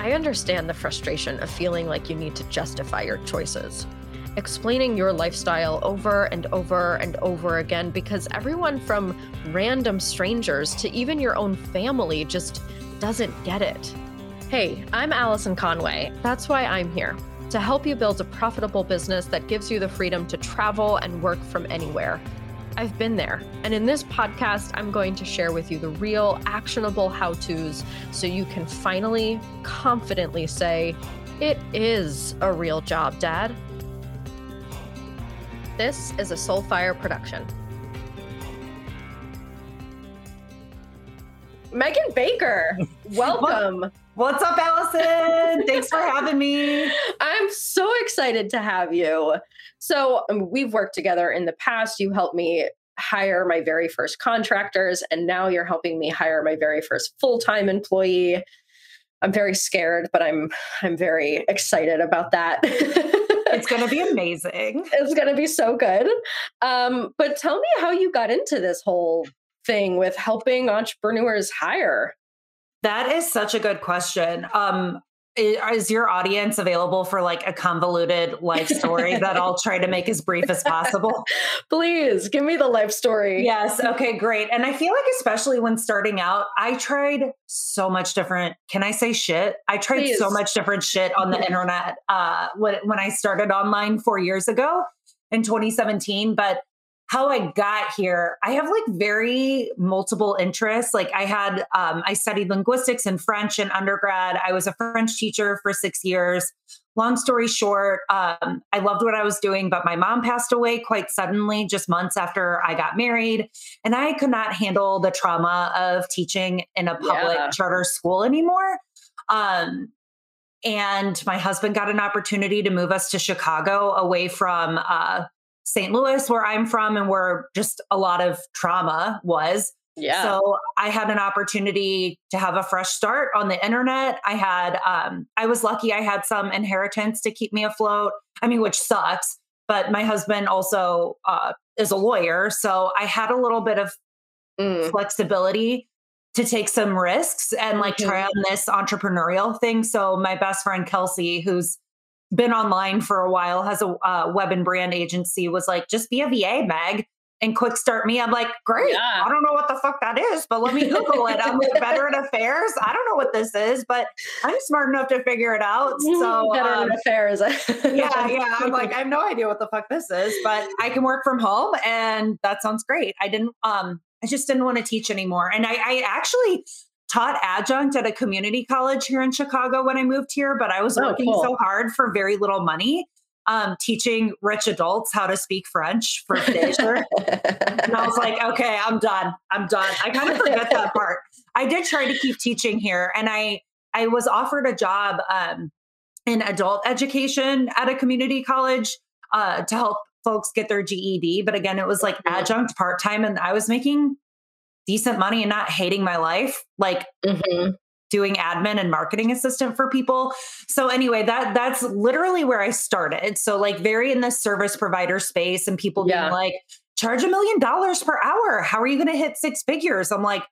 I understand the frustration of feeling like you need to justify your choices, explaining your lifestyle over and over and over again because everyone from random strangers to even your own family just doesn't get it. Hey, I'm Allison Conway. That's why I'm here to help you build a profitable business that gives you the freedom to travel and work from anywhere I've been there. And in this podcast, I'm going to share with you the real, actionable how to's so you can finally, confidently say, It is a real job, Dad. This is a Soulfire production. Megan Baker, welcome. What's up, Allison? Thanks for having me. I'm so excited to have you. So, um, we've worked together in the past. You helped me hire my very first contractors, and now you're helping me hire my very first full time employee. I'm very scared, but I'm I'm very excited about that. it's going to be amazing. It's going to be so good. Um, but tell me how you got into this whole thing with helping entrepreneurs hire. That is such a good question. Um, is your audience available for like a convoluted life story that I'll try to make as brief as possible? Please give me the life story. Yes. Okay, great. And I feel like, especially when starting out, I tried so much different. Can I say shit? I tried Please. so much different shit on the internet uh, when, when I started online four years ago in 2017. But how I got here, I have like very multiple interests. Like I had, um, I studied linguistics and French in undergrad. I was a French teacher for six years. Long story short, um, I loved what I was doing, but my mom passed away quite suddenly, just months after I got married. And I could not handle the trauma of teaching in a public yeah. charter school anymore. Um, and my husband got an opportunity to move us to Chicago away from uh, St. Louis, where I'm from, and where just a lot of trauma was. Yeah. So I had an opportunity to have a fresh start on the internet. I had, um, I was lucky I had some inheritance to keep me afloat. I mean, which sucks, but my husband also uh, is a lawyer. So I had a little bit of mm. flexibility to take some risks and like mm-hmm. try on this entrepreneurial thing. So my best friend, Kelsey, who's been online for a while, has a uh, web and brand agency, was like, just be a VA, Meg, and quick start me. I'm like, great. Yeah. I don't know what the fuck that is, but let me Google it. I'm like, Veteran Affairs. I don't know what this is, but I'm smart enough to figure it out. So, Veteran um, Affairs. yeah, yeah. I'm like, I have no idea what the fuck this is, but I can work from home, and that sounds great. I didn't. um I just didn't want to teach anymore. And I, I actually taught adjunct at a community college here in Chicago when I moved here, but I was oh, working cool. so hard for very little money. Um, teaching rich adults how to speak French for Fraser. and I was like, okay, I'm done. I'm done. I kind of forget that part. I did try to keep teaching here, and I I was offered a job um, in adult education at a community college uh, to help folks get their GED. But again, it was like adjunct part time, and I was making decent money and not hating my life, like mm-hmm. doing admin and marketing assistant for people. So anyway, that that's literally where I started. So like very in the service provider space and people yeah. being like, charge a million dollars per hour. How are you going to hit six figures? I'm like,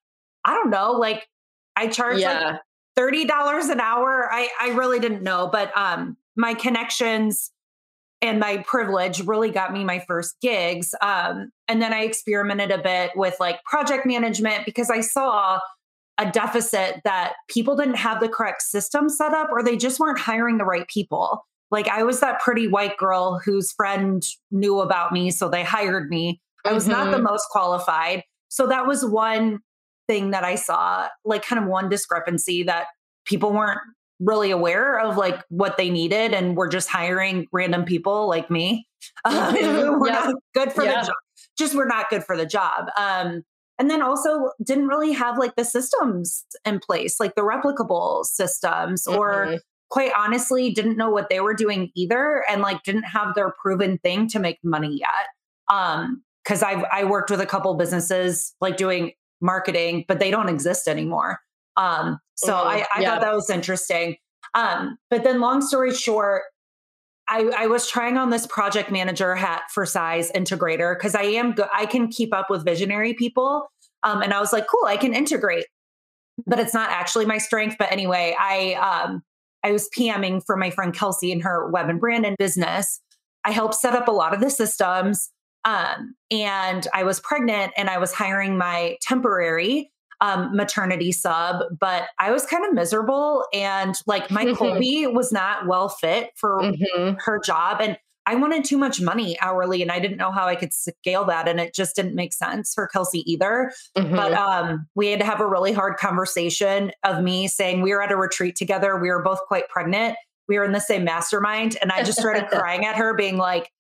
I don't know. Like I charge yeah. like $30 an hour. I, I really didn't know, but um, my connections and my privilege really got me my first gigs. Um, and then I experimented a bit with like project management because I saw a deficit that people didn't have the correct system set up or they just weren't hiring the right people. Like I was that pretty white girl whose friend knew about me, so they hired me. I was mm-hmm. not the mm-hmm. most qualified. So that was one thing that I saw, like kind of one discrepancy that people weren't really aware of like what they needed and we're just hiring random people like me uh, we're yeah. not good for yeah. the job just we're not good for the job um, and then also didn't really have like the systems in place like the replicable systems mm-hmm. or quite honestly didn't know what they were doing either and like didn't have their proven thing to make money yet um because i i worked with a couple businesses like doing marketing but they don't exist anymore um, so mm-hmm. I, I yeah. thought that was interesting. Um, but then, long story short, I, I, was trying on this project manager hat for size integrator because I am good. I can keep up with visionary people. Um, and I was like, cool, I can integrate, but it's not actually my strength. But anyway, I um, I was PMing for my friend Kelsey in her web and brand and business. I helped set up a lot of the systems. Um, and I was pregnant and I was hiring my temporary um, maternity sub, but I was kind of miserable. And like my Kolbe was not well fit for mm-hmm. her job. And I wanted too much money hourly and I didn't know how I could scale that. And it just didn't make sense for Kelsey either. Mm-hmm. But um, we had to have a really hard conversation of me saying we were at a retreat together. We were both quite pregnant. We were in the same mastermind. And I just started crying at her, being like,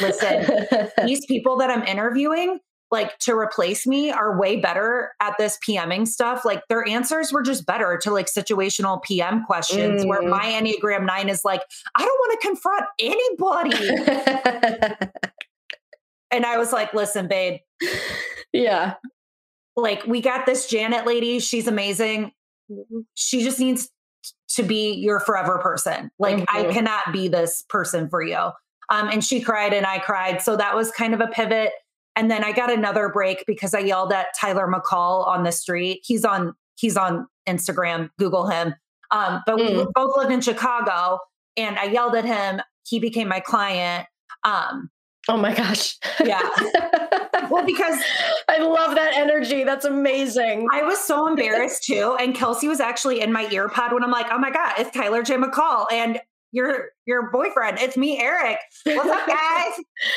listen, these people that I'm interviewing, like to replace me are way better at this PMing stuff. Like their answers were just better to like situational PM questions mm. where my Enneagram 9 is like, I don't want to confront anybody. and I was like, listen, babe. Yeah. Like we got this Janet lady. She's amazing. She just needs to be your forever person. Like mm-hmm. I cannot be this person for you. Um, and she cried and I cried. So that was kind of a pivot. And then I got another break because I yelled at Tyler McCall on the street. He's on he's on Instagram. Google him. Um, but mm. we both live in Chicago, and I yelled at him. He became my client. Um, oh my gosh! Yeah. well, because I love that energy. That's amazing. I was so embarrassed too. And Kelsey was actually in my ear pod when I'm like, oh my God, it's Tyler J. McCall. And your your boyfriend. It's me, Eric. What's up, guys?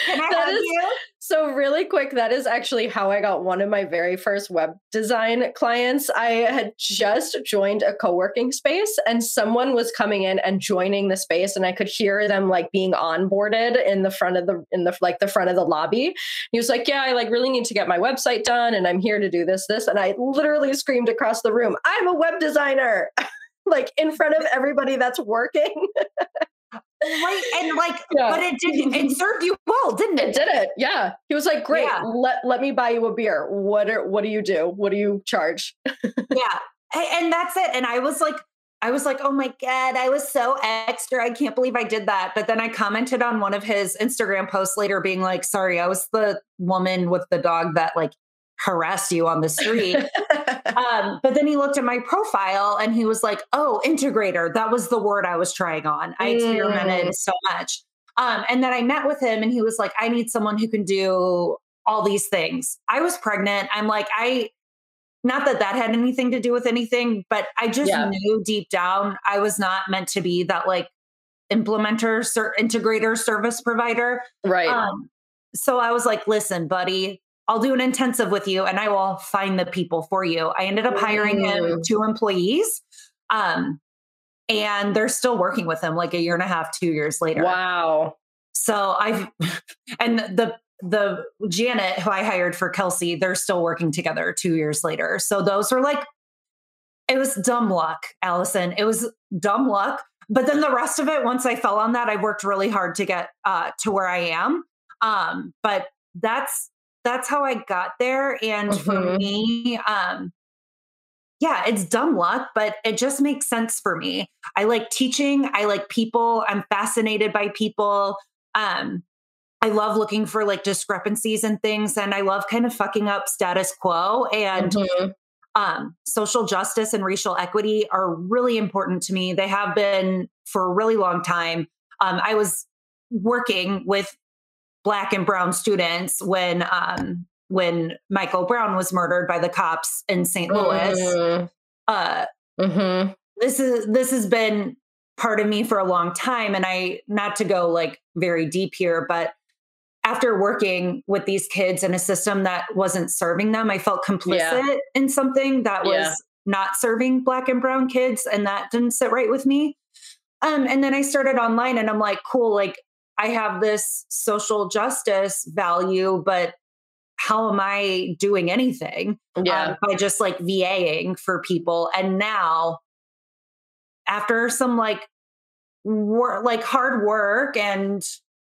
Can I hug you? So really quick, that is actually how I got one of my very first web design clients. I had just joined a co-working space and someone was coming in and joining the space and I could hear them like being onboarded in the front of the in the like the front of the lobby. He was like, "Yeah, I like really need to get my website done and I'm here to do this this." And I literally screamed across the room, "I'm a web designer." like in front of everybody that's working. right and like yeah. but it did it served you well didn't it it did it yeah he was like great yeah. let let me buy you a beer what are what do you do what do you charge yeah and that's it and i was like i was like oh my god i was so extra i can't believe i did that but then i commented on one of his instagram posts later being like sorry i was the woman with the dog that like harassed you on the street. Um, but then he looked at my profile and he was like, oh, integrator. That was the word I was trying on. I experimented mm. so much. Um, and then I met with him and he was like, I need someone who can do all these things. I was pregnant. I'm like, I, not that that had anything to do with anything, but I just yeah. knew deep down I was not meant to be that like implementer, ser- integrator, service provider. Right. Um, so I was like, listen, buddy, I'll do an intensive with you and I will find the people for you. I ended up hiring him two employees. Um, and they're still working with him like a year and a half, two years later. Wow. So I've and the the Janet who I hired for Kelsey, they're still working together two years later. So those were like it was dumb luck, Allison. It was dumb luck. But then the rest of it, once I fell on that, I worked really hard to get uh, to where I am. Um, but that's that's how I got there. And mm-hmm. for me, um, yeah, it's dumb luck, but it just makes sense for me. I like teaching. I like people. I'm fascinated by people. Um, I love looking for like discrepancies and things, and I love kind of fucking up status quo. And mm-hmm. um, social justice and racial equity are really important to me. They have been for a really long time. Um, I was working with black and brown students when um, when Michael Brown was murdered by the cops in St. Louis. Mm. Uh, mm-hmm. This is this has been part of me for a long time, and I not to go like very deep here, but after working with these kids in a system that wasn't serving them, I felt complicit yeah. in something that was yeah. not serving black and brown kids, and that didn't sit right with me. Um, and then I started online, and I'm like, cool, like I have this social justice value, but how am I doing anything? Yeah. Um, by just like VAing for people. And now, after some like work, like hard work and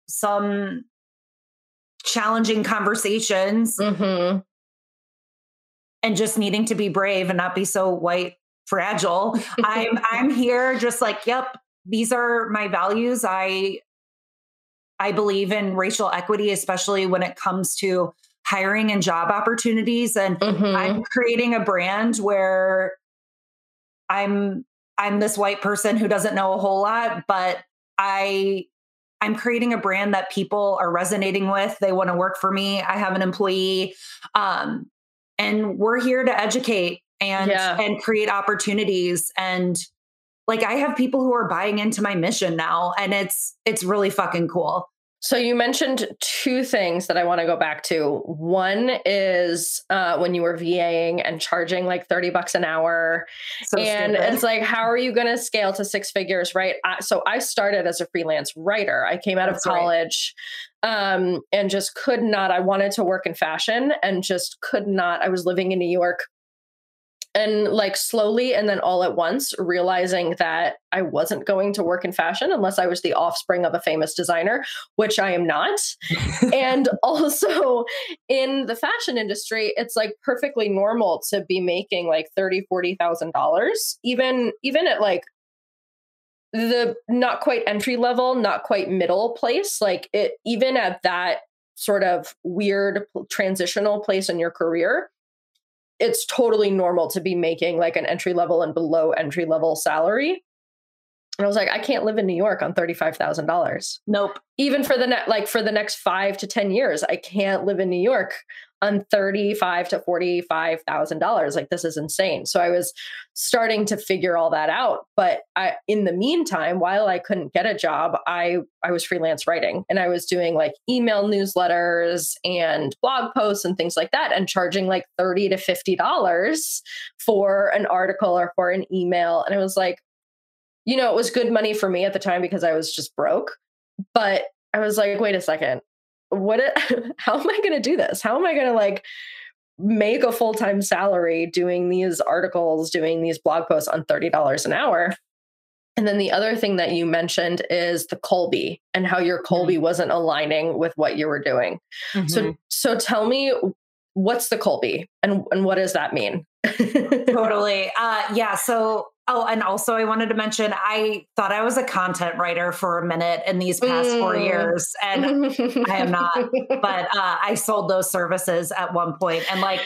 some challenging conversations, mm-hmm. and just needing to be brave and not be so white fragile, I'm I'm here just like, yep, these are my values. I I believe in racial equity, especially when it comes to hiring and job opportunities. And mm-hmm. I'm creating a brand where I'm I'm this white person who doesn't know a whole lot, but I I'm creating a brand that people are resonating with. They want to work for me. I have an employee. Um, and we're here to educate and yeah. and create opportunities and like I have people who are buying into my mission now and it's it's really fucking cool. So you mentioned two things that I want to go back to. One is uh, when you were VAing and charging like 30 bucks an hour. So and stupid. it's like, how are you going to scale to six figures, right? I, so I started as a freelance writer. I came out That's of college right. um, and just could not, I wanted to work in fashion and just could not. I was living in New York and like slowly and then all at once realizing that I wasn't going to work in fashion unless I was the offspring of a famous designer, which I am not. and also in the fashion industry, it's like perfectly normal to be making like thirty, forty thousand dollars, even even at like the not quite entry level, not quite middle place. Like it even at that sort of weird transitional place in your career it's totally normal to be making like an entry level and below entry level salary. And I was like, I can't live in New York on $35,000. Nope. Even for the net, like for the next five to 10 years, I can't live in New York on thirty-five to forty-five thousand dollars. Like this is insane. So I was starting to figure all that out. But I, in the meantime, while I couldn't get a job, I I was freelance writing and I was doing like email newsletters and blog posts and things like that, and charging like thirty to fifty dollars for an article or for an email. And it was like, you know, it was good money for me at the time because I was just broke. But I was like, wait a second, what how am i going to do this how am i going to like make a full-time salary doing these articles doing these blog posts on $30 an hour and then the other thing that you mentioned is the Kolbe and how your Kolbe mm-hmm. wasn't aligning with what you were doing. Mm-hmm. So so tell me what's the Kolbe and and what does that mean? totally. Uh yeah, so Oh, and also I wanted to mention I thought I was a content writer for a minute in these past mm. four years, and I am not. But uh, I sold those services at one point, and like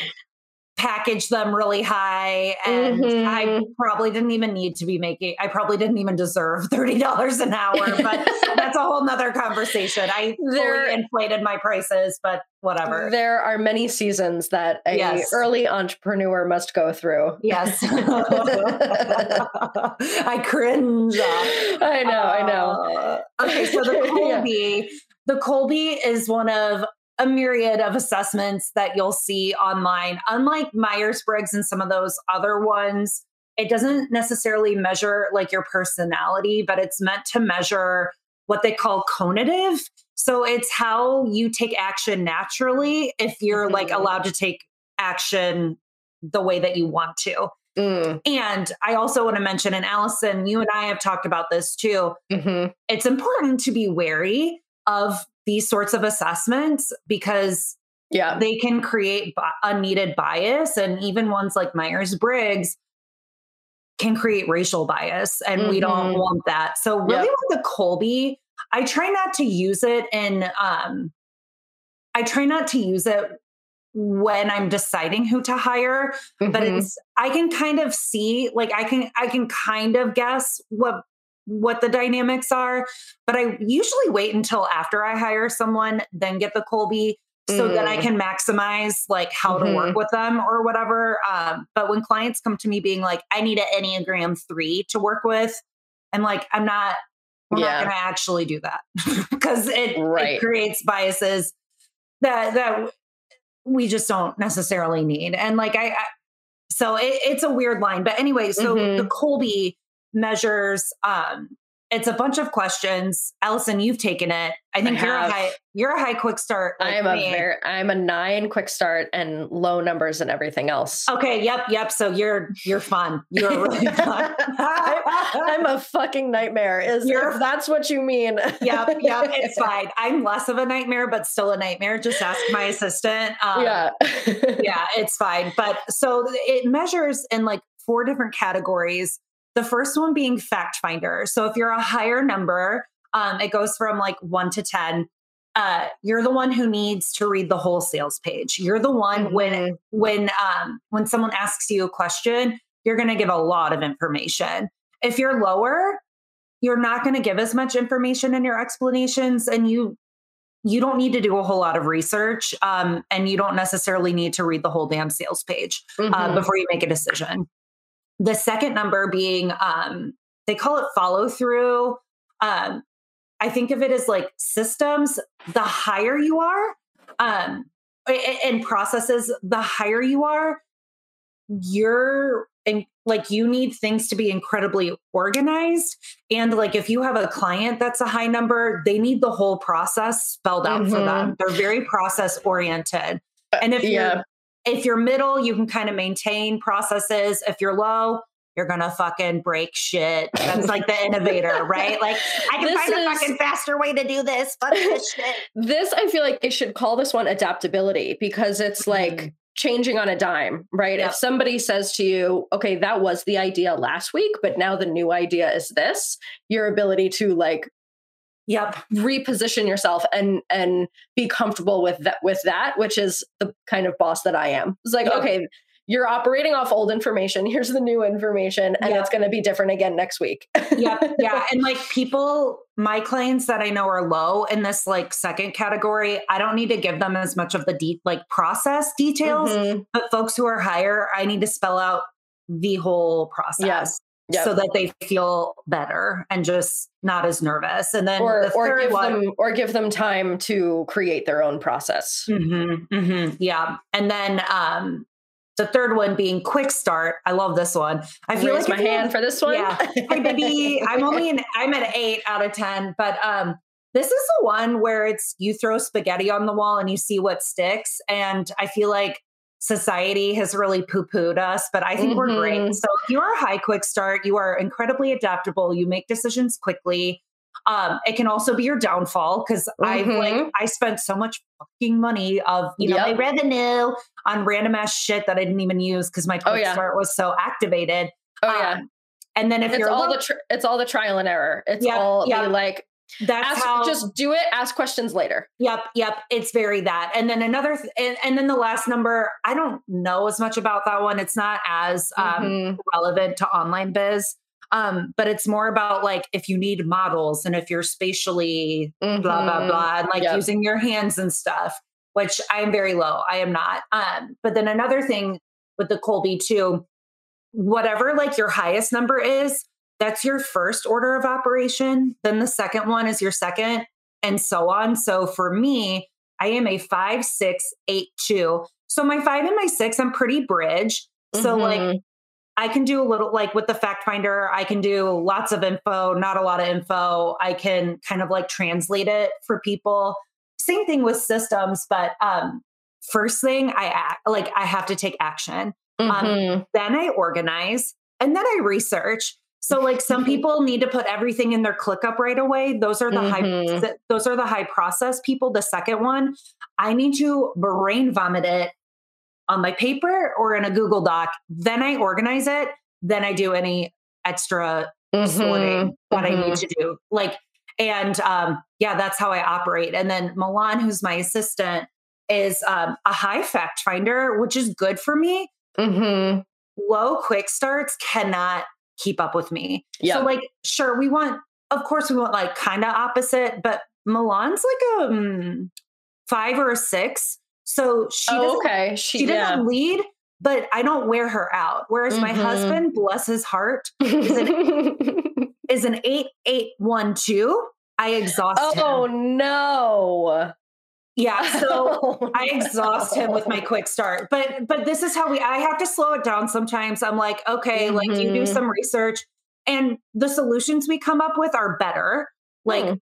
packaged them really high and mm-hmm. I probably didn't even need to be making I probably didn't even deserve $30 an hour but that's a whole nother conversation. I there, fully inflated my prices but whatever. There are many seasons that a yes. early entrepreneur must go through. Yes. I cringe. I know, uh, I know. Uh, okay, so the Kolbe yeah. the Kolbe is one of a myriad of assessments that you'll see online. Unlike Myers Briggs and some of those other ones, it doesn't necessarily measure like your personality, but it's meant to measure what they call conative. So it's how you take action naturally if you're mm-hmm. like allowed to take action the way that you want to. Mm. And I also want to mention, and Allison, you and I have talked about this too. Mm-hmm. It's important to be wary of these sorts of assessments because yeah they can create unneeded bias and even ones like myers-briggs can create racial bias and mm-hmm. we don't mm-hmm. want that so really yep. with the Kolbe, i try not to use it in um i try not to use it when i'm deciding who to hire mm-hmm. but it's i can kind of see like i can i can kind of guess what what the dynamics are. But I usually wait until after I hire someone, then get the Kolbe so mm. that I mm. can maximize like how mm-hmm. to work mm-hmm. with them or whatever. Um, but when clients come to me being like, I need an Enneagram three to work with, I'm like, I'm not, we're yeah. not going to actually do that because it, right. it creates biases that, that we just don't necessarily need. And like, I, I so it, it's a weird line, but anyway, so mm-hmm. the Kolbe measures um it's a bunch of questions. Allison, you've taken it. I think I you're a high you're a high quick start. Like I am me. a very I'm a nine quick start and low numbers and everything else. Okay, yep, yep. So you're you're fun. You're really fun. I, am a fucking nightmare. Is you're, if that's what you mean. yep, yep. It's fine. I'm less of a nightmare, but still a nightmare. Just ask my assistant. Um, yeah. yeah, it's fine. But so it measures in like four different categories the first one being fact finder. So if you're a higher number, um, it goes from like one to 10. Uh, you're the one who needs to read the whole sales page. You're the one mm-hmm. when when um, when someone asks you a question, you're going to give a lot of information. If you're lower, you're not going to give as much information in your explanations and you you don't need to do a whole lot of research um, and you don't necessarily need to read the whole damn sales page uh, mm-hmm. uh, before you make a decision the second number being um, they call it follow through um, i think of it as like systems. The higher you are um, and processes the higher you are you're and like you need things to be incredibly organized. And like if you have a client that's a high number they need the whole process spelled out mm-hmm. for them. They're very process oriented uh, and if yeah. you're if you're middle you can kind of maintain processes if you're low you're gonna fucking break shit. That's like the innovator, right? Like I can this find is, a fucking faster way to do this. Fuck this shit. This I feel like they should call this one adaptability because it's like mm-hmm changing on a dime, right? Yep. If somebody says to you, okay, that was the idea last week, but now the new idea is this, your ability to like yep reposition yourself and and be comfortable with that with that which is the kind of boss that i am it's like yep. okay you're operating off old information. Here's the new information, and yep. it's going to be different again next week. yep. Yeah. And like people, my clients that I know are low in this like second category, I don't need to give them as much of the deep like process details. Mm-hmm. But folks who are higher, I need to spell out the whole process. Yes. Yep. so that they feel better and just not as nervous. And then or, the or give one, them or give them time to create their own process. Mm-hmm, mm-hmm, yeah. And then um the third one being quick start. I love this one. I feel Raise like my hand for this one. Yeah. hey, baby, I'm only in, I'm at eight out of 10, but um, this is the one where it's you throw spaghetti on the wall and you see what sticks. And I feel like society has really poo pooed us, but I think mm-hmm. we're great. Mm-hmm. So if you are a high quick start, you are incredibly adaptable, you make decisions quickly. Um, it can also be your downfall because mm-hmm. I like I spent so much fucking money of you know yep. my revenue on random ass shit that I didn't even use because my quick oh, yeah. start was so activated. Oh um, yeah. And then if it's you're all the tr- it's all the trial and error. It's yep, all yep. like that's ask, how just do it ask questions later yep yep it's very that and then another th- and, and, then the last number i don't know as much about that one it's not as um, mm-hmm. relevant to online biz um, but it's more about like if you need models and if you're spatially mm-hmm. blah blah mm-hmm. blah and like yep. using your hands and stuff, which I am very low. I am not. Um, but then another thing with the Kolbe too, whatever like your highest number is, that's your first order of operation. Then the second one is your second, and so on. So for me, I am a five, six, eight, two. So my five and my six, I'm pretty bridge. So mm-hmm. like I can do a little like with the fact finder, I can do lots of info, not a lot of info. I can kind of like translate it for people. Same thing with systems, but um first thing I act like I have to take action. Um, mm-hmm. Um, then I organize and then I research. So like some mm-hmm. people need to put everything in their ClickUp right away. Those are the mm-hmm. high those are the high process people. The second one, I need to brain vomit it on my paper or in a Google Doc. Then I organize it. Then I do any extra mm-hmm. sorting that mm-hmm. I need mm-hmm. to do. Like, and um, yeah, that's how I operate. And then Milan, who's my assistant, is um, a high fact finder, which is good for me. Mm-hmm. Low quick starts cannot keep up with me. Yeah. So, like, sure, we want, of course, we want like kind of opposite, but Milan's like a um, five or a six. So she oh, doesn't, okay. she, she doesn't lead, but I don't wear her out. Whereas mm-hmm. my husband, bless his heart, is an, is an eight eight one two. I exhaust oh, him. no. Yeah, so oh, I exhaust no. him with my quick start. But but this is how we I have to slow it down sometimes. I'm like, okay, mm-hmm. like you do mm-hmm. some research and the solutions we come up with are better. Like mm.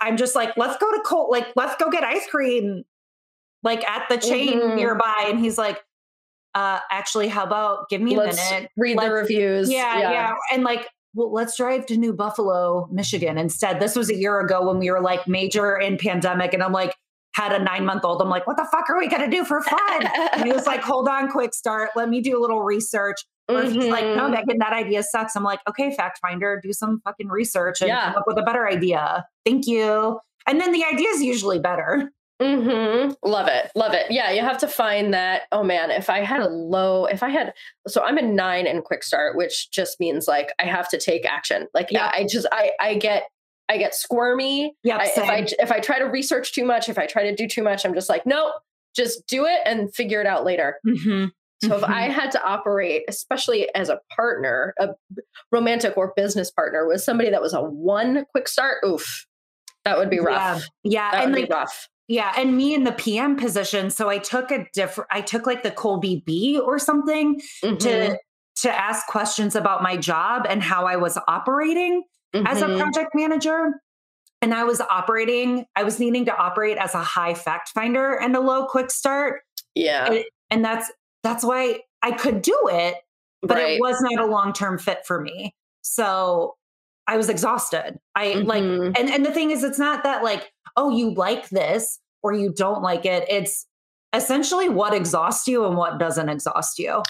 I'm just like, let's go to Colt, like let's go get ice cream like at the chain mm-hmm. nearby. And he's like, uh, actually, how about give me a let's minute? Read let's, the reviews. Yeah, yeah, yeah. And like, well, let's drive to New Buffalo, Michigan instead. This was a year ago when we were like major in pandemic. And I'm like, had a nine month old. I'm like, what the fuck are we going to do for fun? and he was like, hold on, quick start. Let me do a little research. Or mm-hmm. he's like, no, mm-hmm. Megan, that idea sucks. I'm like, okay, fact finder, do some fucking research and yeah. come up with a better idea. Thank you. And then the idea is usually better. Mm-hmm. Love it. Love it. Yeah, you have to find that. Oh man, if I had a low, if I had, so I'm a nine in quick start, which just means like I have to take action. Like, yeah, I just, I, I get, I get squirmy. Yeah. if I, if I try to research too much, if I try to do too much, I'm just like, nope, just do it and figure it out later. Mm-hmm. So mm-hmm. if I had to operate, especially as a partner, a romantic or business partner, with somebody that was a one quick start, oof, that would be rough. Yeah, yeah. that and would like, be rough. Yeah, and me in the PM position, so I took a different. I took like the Kolbe B or something Mm-hmm. to to ask questions about my job and how I was operating as a Mhm. project manager. And I was operating. I was needing to operate as a high fact finder and a low quick start, yeah, and, and that's that's why I could do it, but right. it was not a long term fit for me. So I was exhausted. I like, Mhm. and and the thing is, it's not that like, oh, you like this or you don't like it. It's essentially what exhausts you and what doesn't exhaust you.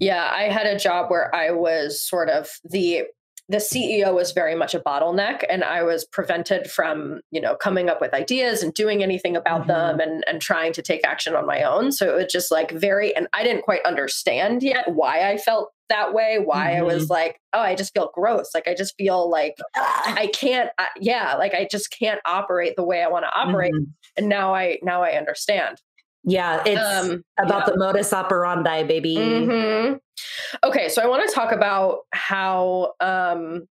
Yeah, I had a job where I was sort of the the CEO was very much a bottleneck and I was prevented from, you know, coming up with ideas and doing anything about Mhm. them and and trying to take action on my own. So it was just like very and I didn't quite understand yet why I felt that way, why I was like, oh, I just feel gross. Like I just feel like I can't I, yeah, like I just can't operate the way I want to operate. Mhm. And now I now I understand. Yeah, it's Um about the modus operandi, baby. hmm Okay, so I want to talk about how um,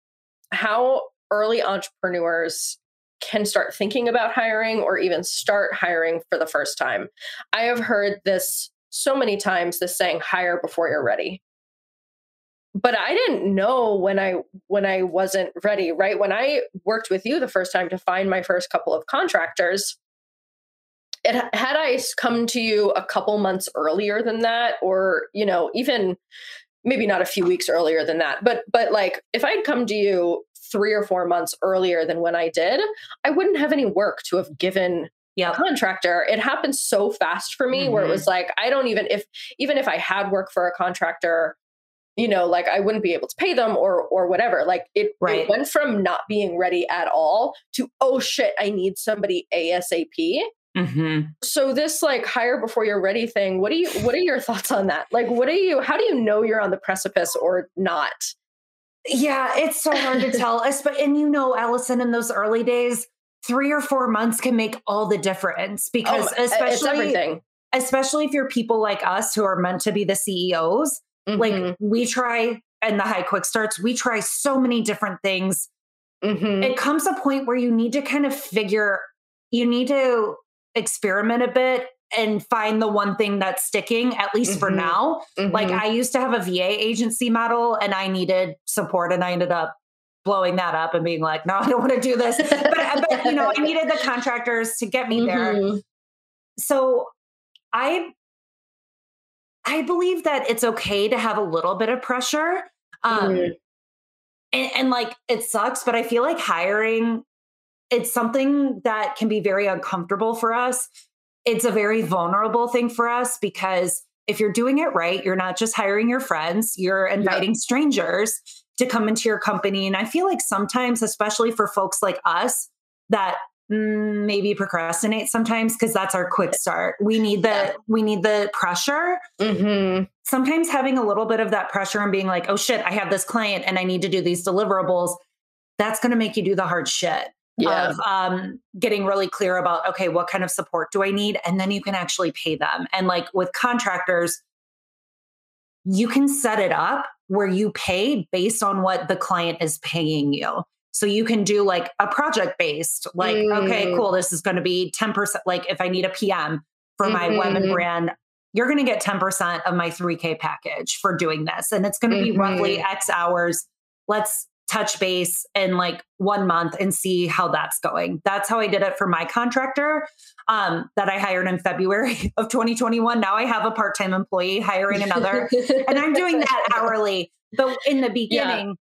how early entrepreneurs can start thinking about hiring or even start hiring for the first time. I have heard this so many times this saying hire before you're ready. But I didn't know when I when I wasn't ready, right? When I worked with you the first time to find my first couple of contractors, it had I come to you a couple months earlier than that, or you know, even maybe not a few weeks earlier than that, but but like if I'd come to you three or four months earlier than when I did, I wouldn't have any work to have given Yep. contractor. It happened so fast for me where it Mhm. was like I don't even if even if I had work for a contractor, you know, like I wouldn't be able to pay them or or whatever. Like it, Right. it went from not being ready at all to oh shit, I need somebody ASAP hmm so this like hire before you're ready thing what do you what are your thoughts on that like what do you how do you know you're on the precipice or not Yeah, it's so hard to tell. Espe- And you know, Allison, in those early days, three or four months can make all the difference because, Oh, it's especially, everything especially if you're people like us who are meant to be the CEOs, Mhm, like we try and the high quick starts, we try so many different things. mhm. It comes a point where you need to kind of figure, you need to experiment a bit and find the one thing that's sticking, at least for Mhm. now. Like Mhm. I used to have a VA agency model and I needed support and I ended up blowing that up and being like, no, I don't want to do this. but, but you know, I needed the contractors to get me there. Mhm. So I I believe that it's okay to have a little bit of pressure. Um Mhm. and, and like it sucks, but I feel like hiring it's something that can be very uncomfortable for us. It's a very vulnerable thing for us because if you're doing it right, you're not just hiring your friends, you're inviting strangers to come into your company. And I feel like sometimes, especially for folks like us that mm, maybe procrastinate sometimes because that's our quick start. We need the Yeah. we need the pressure Mhm. sometimes having a little bit of that pressure and being like, oh shit, I have this client and I need to do these deliverables, that's going to make you do the hard shit yeah of um, getting really clear about, okay, what kind of support do I need? And then you can actually pay them. And like with contractors, you can set it up where you pay based on what the client is paying you. So you can do like a project based, like, okay, Mm. cool, this is going to be 10%. Like if I need a PM for my web and Mhm. brand, you're going to get 10% of my 3K package for doing this. And it's going to be roughly X hours. Let's touch base in like one month and see how that's going. That's how I did it for my contractor um, that I hired in February of 2021. Now I have a part time employee hiring another, and I'm doing that hourly. But in the beginning,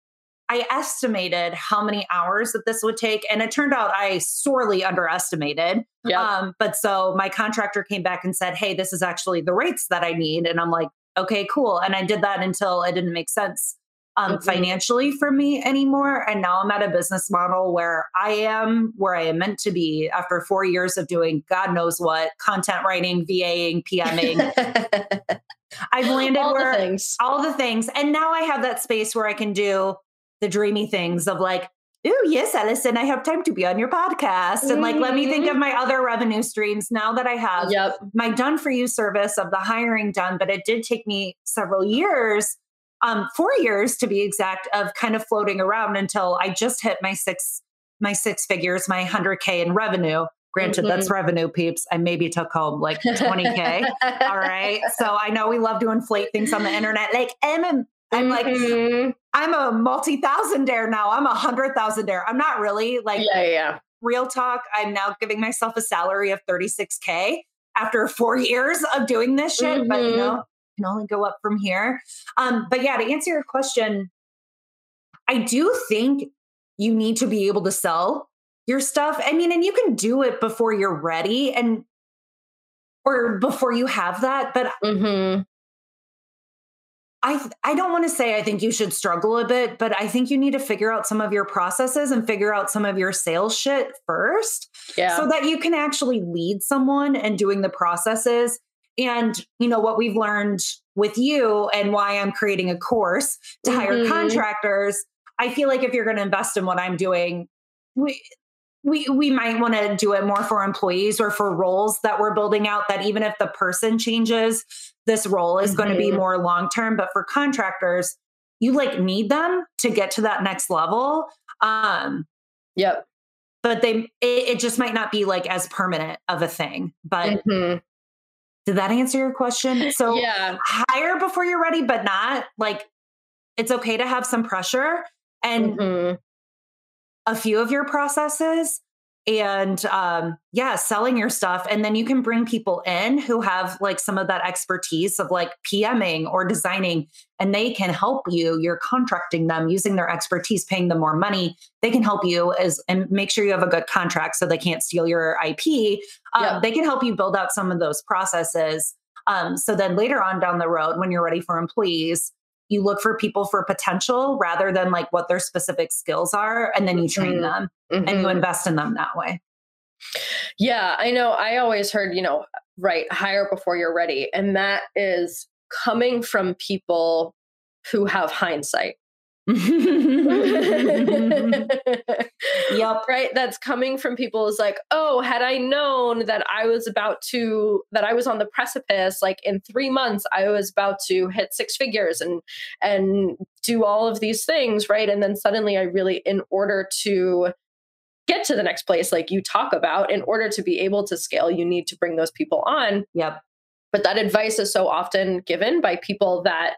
I estimated how many hours that this would take, and it turned out I sorely underestimated. yeah Um, but so my contractor came back and said, Hey, this is actually the rates that I need. And I'm like, Okay, cool. And I did that until it didn't make sense um, mm-hmm. financially for me anymore. And now I'm at a business model where I am where I am meant to be after four years of doing God knows what content writing, VAing, PMing. I've landed all where the things. all the things. And now I have that space where I can do the dreamy things of like, oh, yes, Allison, I have time to be on your podcast. Mm-hmm. And like, let me think of mm-hmm. my other revenue streams now that I have yep. my done for you service of the hiring done. But it did take me several years um, four years to be exact, of kind of floating around until I just hit my six my six figures, my 100k in revenue. Granted, mm-hmm. that's revenue, peeps. I maybe took home like 20k. All right. So I know we love to inflate things on the internet. Like I'm, like mm-hmm. I'm a multi thousandaire now. I'm a hundred thousandaire. I'm not really like yeah, yeah. Real talk. I'm now giving myself a salary of 36k after four years of doing this shit. Mm-hmm. But you mm-hmm. know, can only go up from here. Um, but yeah, to answer your question, I do think you need to be able to sell your stuff. I mean, and you can do it before you're ready and or before you have that. But mm-hmm. I I don't want to say I think you should struggle a bit, but I think you need to figure out some of your processes and figure out some of your sales shit first. Yeah. So that you can actually lead someone and doing the processes and, you know, what we've learned with you and why I'm creating a course to mm-hmm. hire contractors, I feel like if you're going to invest in what I'm doing, we, we, we might want to do it more for employees or for roles that we're building out that even if the person changes, this role is mm-hmm. going to be more long term. But for contractors, you like need them to get to that next level. Um, yep. But they, it, it just might not be like as permanent of a thing. But mm-hmm. Did that answer your question? So yeah. hire before you're ready, but not like it's okay to have some pressure and mm-hmm. a few of your processes and um yeah selling your stuff and then you can bring people in who have like some of that expertise of like pming or designing and they can help you. You're contracting them using their expertise paying them more money. They can help you as and make sure you have a good contract so they can't steal your ip um, yeah. they can help you build out some of those processes. Um, so then later on down the road when you're ready for employees you look for people for potential rather than like what their specific skills are and then you train mm-hmm. them mm-hmm. and you mm-hmm. invest in them that way yeah i know i always heard you know right hire before you're ready and that is coming from people who have hindsight yep. Right. That's coming from people is like, oh, had I known that I was about to, that I was on the precipice, like in three months, I was about to hit six figures and, and do all of these things. Right. And then suddenly I really, in order to, get to the next place like you talk about in order to be able to scale you need to bring those people on yep but that advice is so often given by people that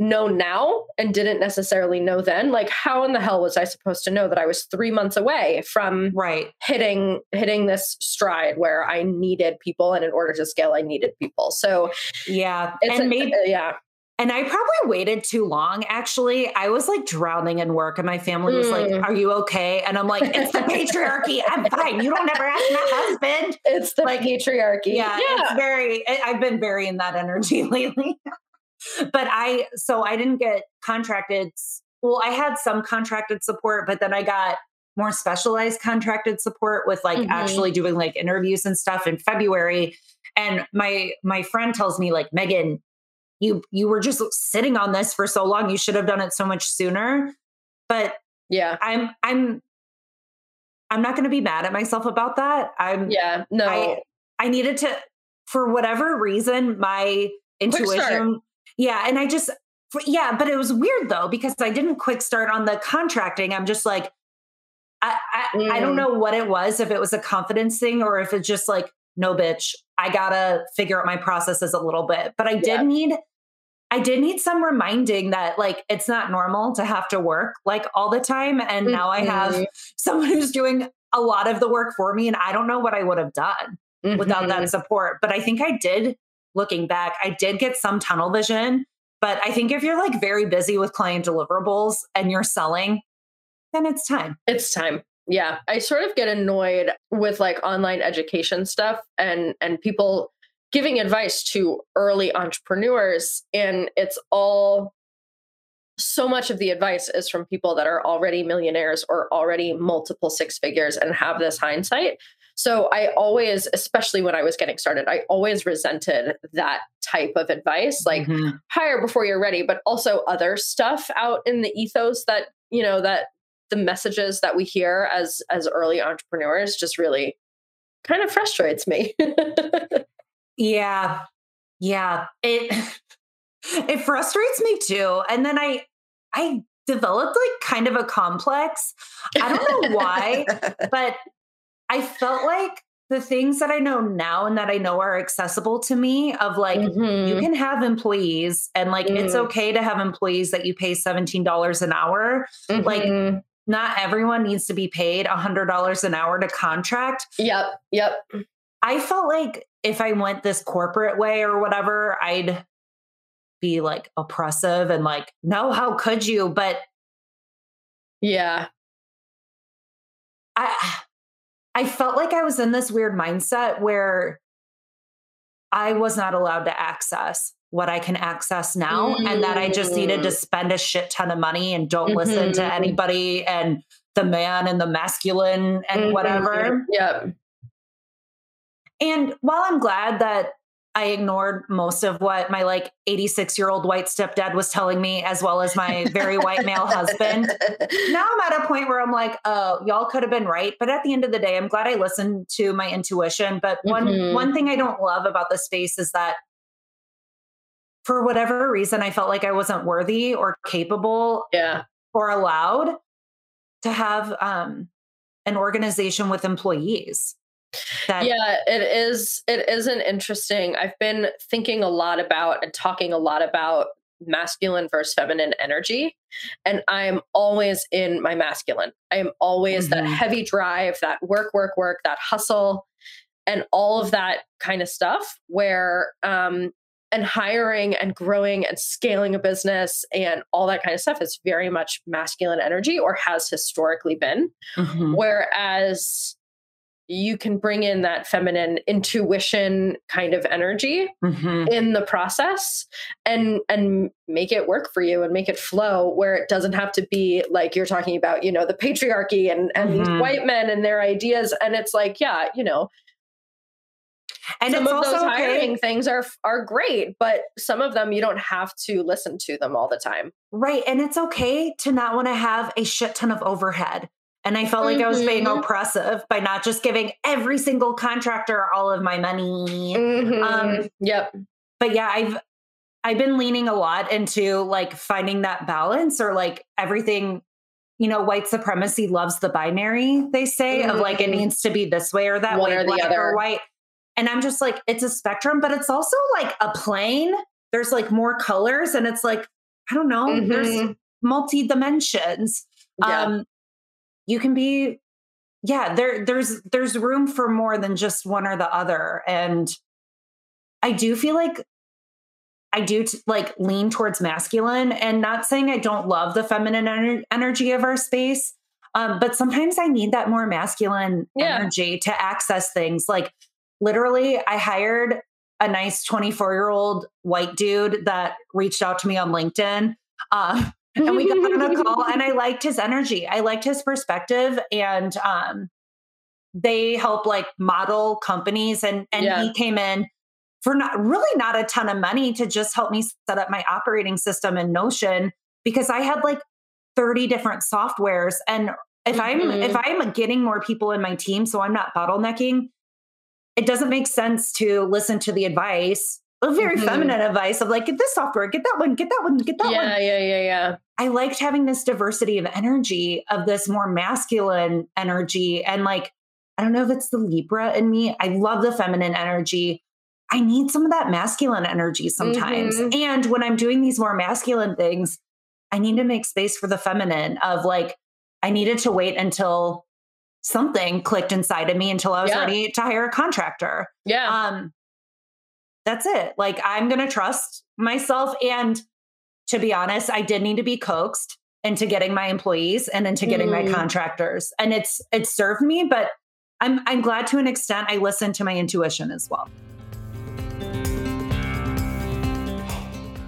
know now and didn't necessarily know then like how in the hell was i supposed to know that i was 3 months away from right hitting hitting this stride where i needed people and in order to scale i needed people so yeah it's and a, maybe yeah and I probably waited too long. Actually, I was like drowning in work, and my family was like, mm. "Are you okay?" And I'm like, "It's the patriarchy. I'm fine. You don't ever ask my husband." It's the like, patriarchy. Yeah, yeah, it's very. I've been very in that energy lately but I, so I didn't get contracted. Well, I had some contracted support, but then I got more specialized contracted support with like mm-hmm. actually doing like interviews and stuff in February. And my my friend tells me like Megan, you you were just sitting on this for so long. You should have done it so much sooner. But yeah, I'm I'm I'm not going to be mad at myself about that. I'm yeah no. I, I needed to for whatever reason my intuition yeah. And I just, yeah, but it was weird though, because I didn't quick start on the contracting. I'm just like, I, I, mm. I don't mm. know what it was, if it was a confidence thing or if it's just like, no, bitch, I gotta figure out my processes a little bit. But I did yeah. need, I did need some reminding that like it's not normal to have to work like all the time. And mm-hmm. now I have mm-hmm. someone who's doing a lot of the work for me. And I don't know what I would have done mm-hmm. without that mm-hmm. support. But I think I did looking back, I did get some tunnel vision. But I think if you're like very busy with client deliverables and you're selling, then it's time. It's time. Yeah. I sort of get annoyed with like online education stuff and and people giving advice to early entrepreneurs and it's all so much of the advice is from people that are already millionaires or already multiple six figures and have this hindsight. So I always, especially when I was getting started, I always resented that type of advice, like mm-hmm. hire before you're ready, but also other stuff out in the ethos that, you know, that the messages that we hear as as early entrepreneurs just really kind of frustrates me. yeah. Yeah. It it frustrates me too. And then I I developed like kind of a complex. I don't know why, but I felt like the things that I know now and that I know are accessible to me of like mm-hmm. you can have employees and like mm. it's okay to have employees that you pay $17 an hour. Mm-hmm. Like not everyone needs to be paid $100 an hour to contract. Yep. Yep. I felt like if I went this corporate way or whatever, I'd be like oppressive and like, no, how could you? But yeah. I I felt like I was in this weird mindset where I was not allowed to access what I can access now mm. and that I just needed to mm. spend a shit ton of money and don't mm-hmm. listen to mm-hmm. anybody and the man and the masculine and mm-hmm. whatever. Yep. And while I'm glad that I ignored most of what my like 86 year old white stepdad was telling me, as well as my very white male husband. Now I'm at a point where I'm like, oh, y'all could have been right. But at the end of the day, I'm glad I listened to my intuition. But one mm-hmm. one thing I don't love about the space is that for whatever reason, I felt like I wasn't worthy or capable yeah. or allowed to have um, an organization with employees. That- yeah, it is. It is an interesting. I've been thinking a lot about and talking a lot about masculine versus feminine energy. And I'm always in my masculine. I am always mm-hmm. that heavy drive, that work, work, work, that hustle, and all of that kind of stuff where um and hiring and growing and scaling a business and all that kind of stuff is very much masculine energy or has historically been. Mm-hmm. Whereas you can bring in that feminine intuition kind of energy mm-hmm. in the process and and make it work for you and make it flow where it doesn't have to be like you're talking about you know the patriarchy and and mm-hmm. these white men and their ideas and it's like yeah you know and some of those hiring okay. things are are great but some of them you don't have to listen to them all the time right and it's okay to not want to have a shit ton of overhead and I felt like mm-hmm. I was being mm-hmm. oppressive by not just giving every single contractor all of my money. Mm-hmm. Um, yep. But yeah, I've I've been leaning a lot into like finding that balance or like everything. You know, white supremacy loves the binary. They say mm-hmm. of like it mm-hmm. needs to be this way or that One way, or black or white. And I'm just like, it's a spectrum, but it's also like a plane. There's like more colors, and it's like I don't know. There's mm-hmm. multi dimensions. Yeah. Um, you can be yeah there there's there's room for more than just one or the other and i do feel like i do t- like lean towards masculine and not saying i don't love the feminine ener- energy of our space um, but sometimes i need that more masculine yeah. energy to access things like literally i hired a nice 24 year old white dude that reached out to me on linkedin uh, and we got on a call and I liked his energy. I liked his perspective and um they help like model companies and and yeah. he came in for not really not a ton of money to just help me set up my operating system in Notion because I had like 30 different softwares and if mm-hmm. I'm if mm-hmm. I'm getting more people in my team so I'm not bottlenecking it doesn't make sense to listen to the advice a very mm-hmm. feminine advice of like, get this software, get that one, get that one, get that yeah, one. Yeah, yeah, yeah, yeah. I liked having this diversity of energy, of this more masculine energy. And like, I don't know if it's the Libra in me. I love the feminine energy. I need some of that masculine energy sometimes. Mm-hmm. And when I'm doing these more masculine things, I need to make space for the feminine of like, I needed to wait until something clicked inside of me until I was yeah. ready to hire a contractor. Yeah. Um, that's it. Like I'm going to trust myself. And to be honest, I did need to be coaxed into getting my employees and into getting mm. my contractors. And it's it served me, but I'm I'm glad to an extent I listened to my intuition as well.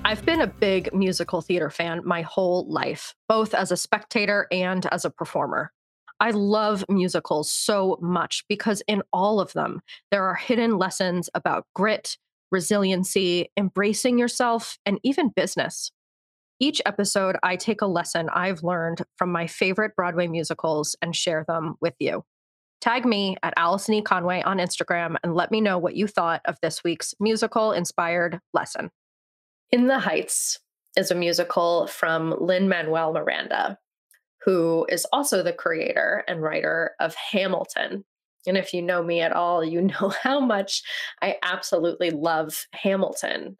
I've been a big musical theater fan my whole life, both as a spectator and as a performer. I love musicals so much because in all of them, there are hidden lessons about grit, resiliency, embracing yourself, and even business. Each episode, I take a lesson I've learned from my favorite Broadway musicals and share them with you. Tag me at Allison E. Conway on Instagram and let me know what you thought of this week's musical inspired lesson. In the Heights is a musical from Lin Manuel Miranda, who is also the creator and writer of Hamilton. And if you know me at all, you know how much I absolutely love Hamilton.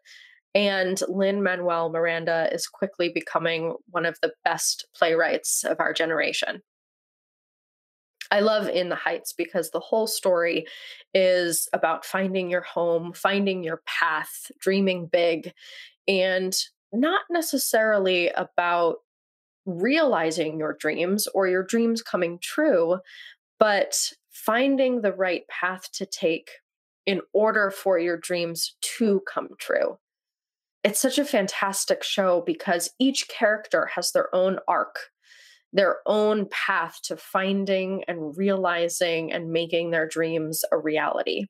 And Lin Manuel Miranda is quickly becoming one of the best playwrights of our generation. I love In the Heights because the whole story is about finding your home, finding your path, dreaming big, and not necessarily about realizing your dreams or your dreams coming true, but finding the right path to take in order for your dreams to come true. It's such a fantastic show because each character has their own arc, their own path to finding and realizing and making their dreams a reality.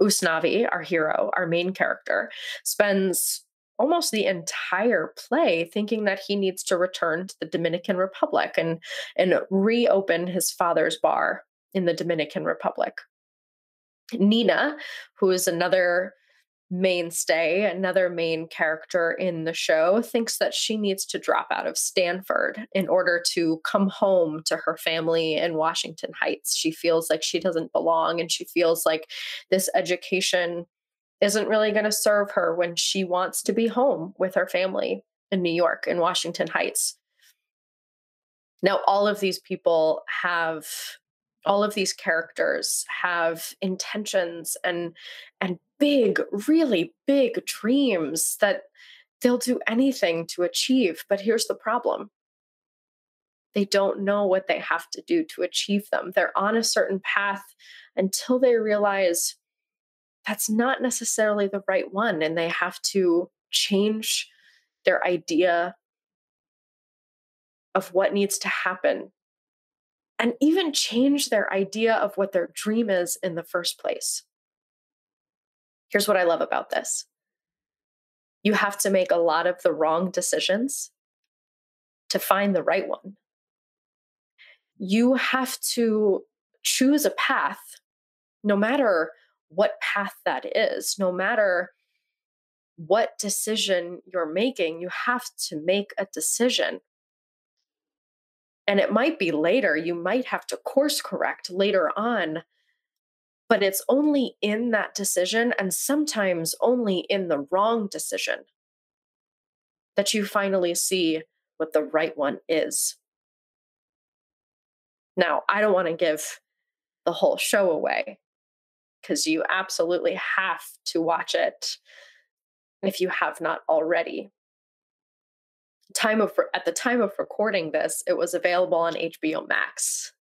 Usnavi, our hero, our main character, spends almost the entire play thinking that he needs to return to the Dominican Republic and and reopen his father's bar in the Dominican Republic. Nina, who is another mainstay, another main character in the show, thinks that she needs to drop out of Stanford in order to come home to her family in Washington Heights. She feels like she doesn't belong and she feels like this education isn't really going to serve her when she wants to be home with her family in New York in Washington Heights. Now, all of these people have all of these characters have intentions and and big really big dreams that they'll do anything to achieve but here's the problem they don't know what they have to do to achieve them they're on a certain path until they realize that's not necessarily the right one. And they have to change their idea of what needs to happen and even change their idea of what their dream is in the first place. Here's what I love about this you have to make a lot of the wrong decisions to find the right one. You have to choose a path, no matter what path that is. No matter what decision you're making, you have to make a decision. And it might be later, you might have to course correct later on, but it's only in that decision and sometimes only in the wrong decision that you finally see what the right one is. Now, I don't want to give the whole show away because you absolutely have to watch it if you have not already. Time of at the time of recording this, it was available on HBO Max.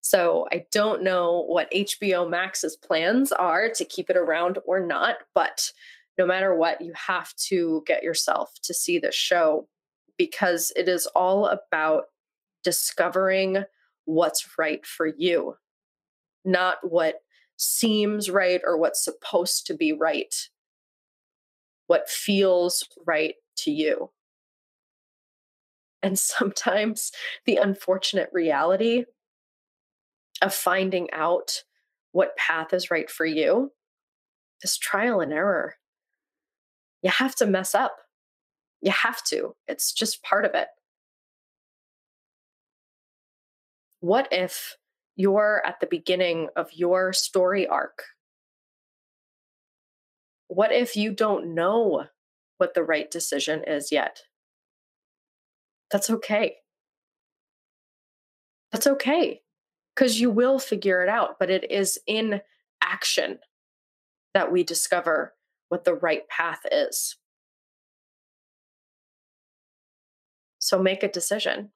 So I don't know what HBO Max's plans are to keep it around or not, but no matter what, you have to get yourself to see this show because it is all about discovering what's right for you, not what seems right or what's supposed to be right, what feels right to you. And sometimes the unfortunate reality of finding out what path is right for you is trial and error. You have to mess up. You have to. It's just part of it. What if you're at the beginning of your story arc. What if you don't know what the right decision is yet? That's okay. That's okay because you will figure it out, but it is in action that we discover what the right path is. So make a decision.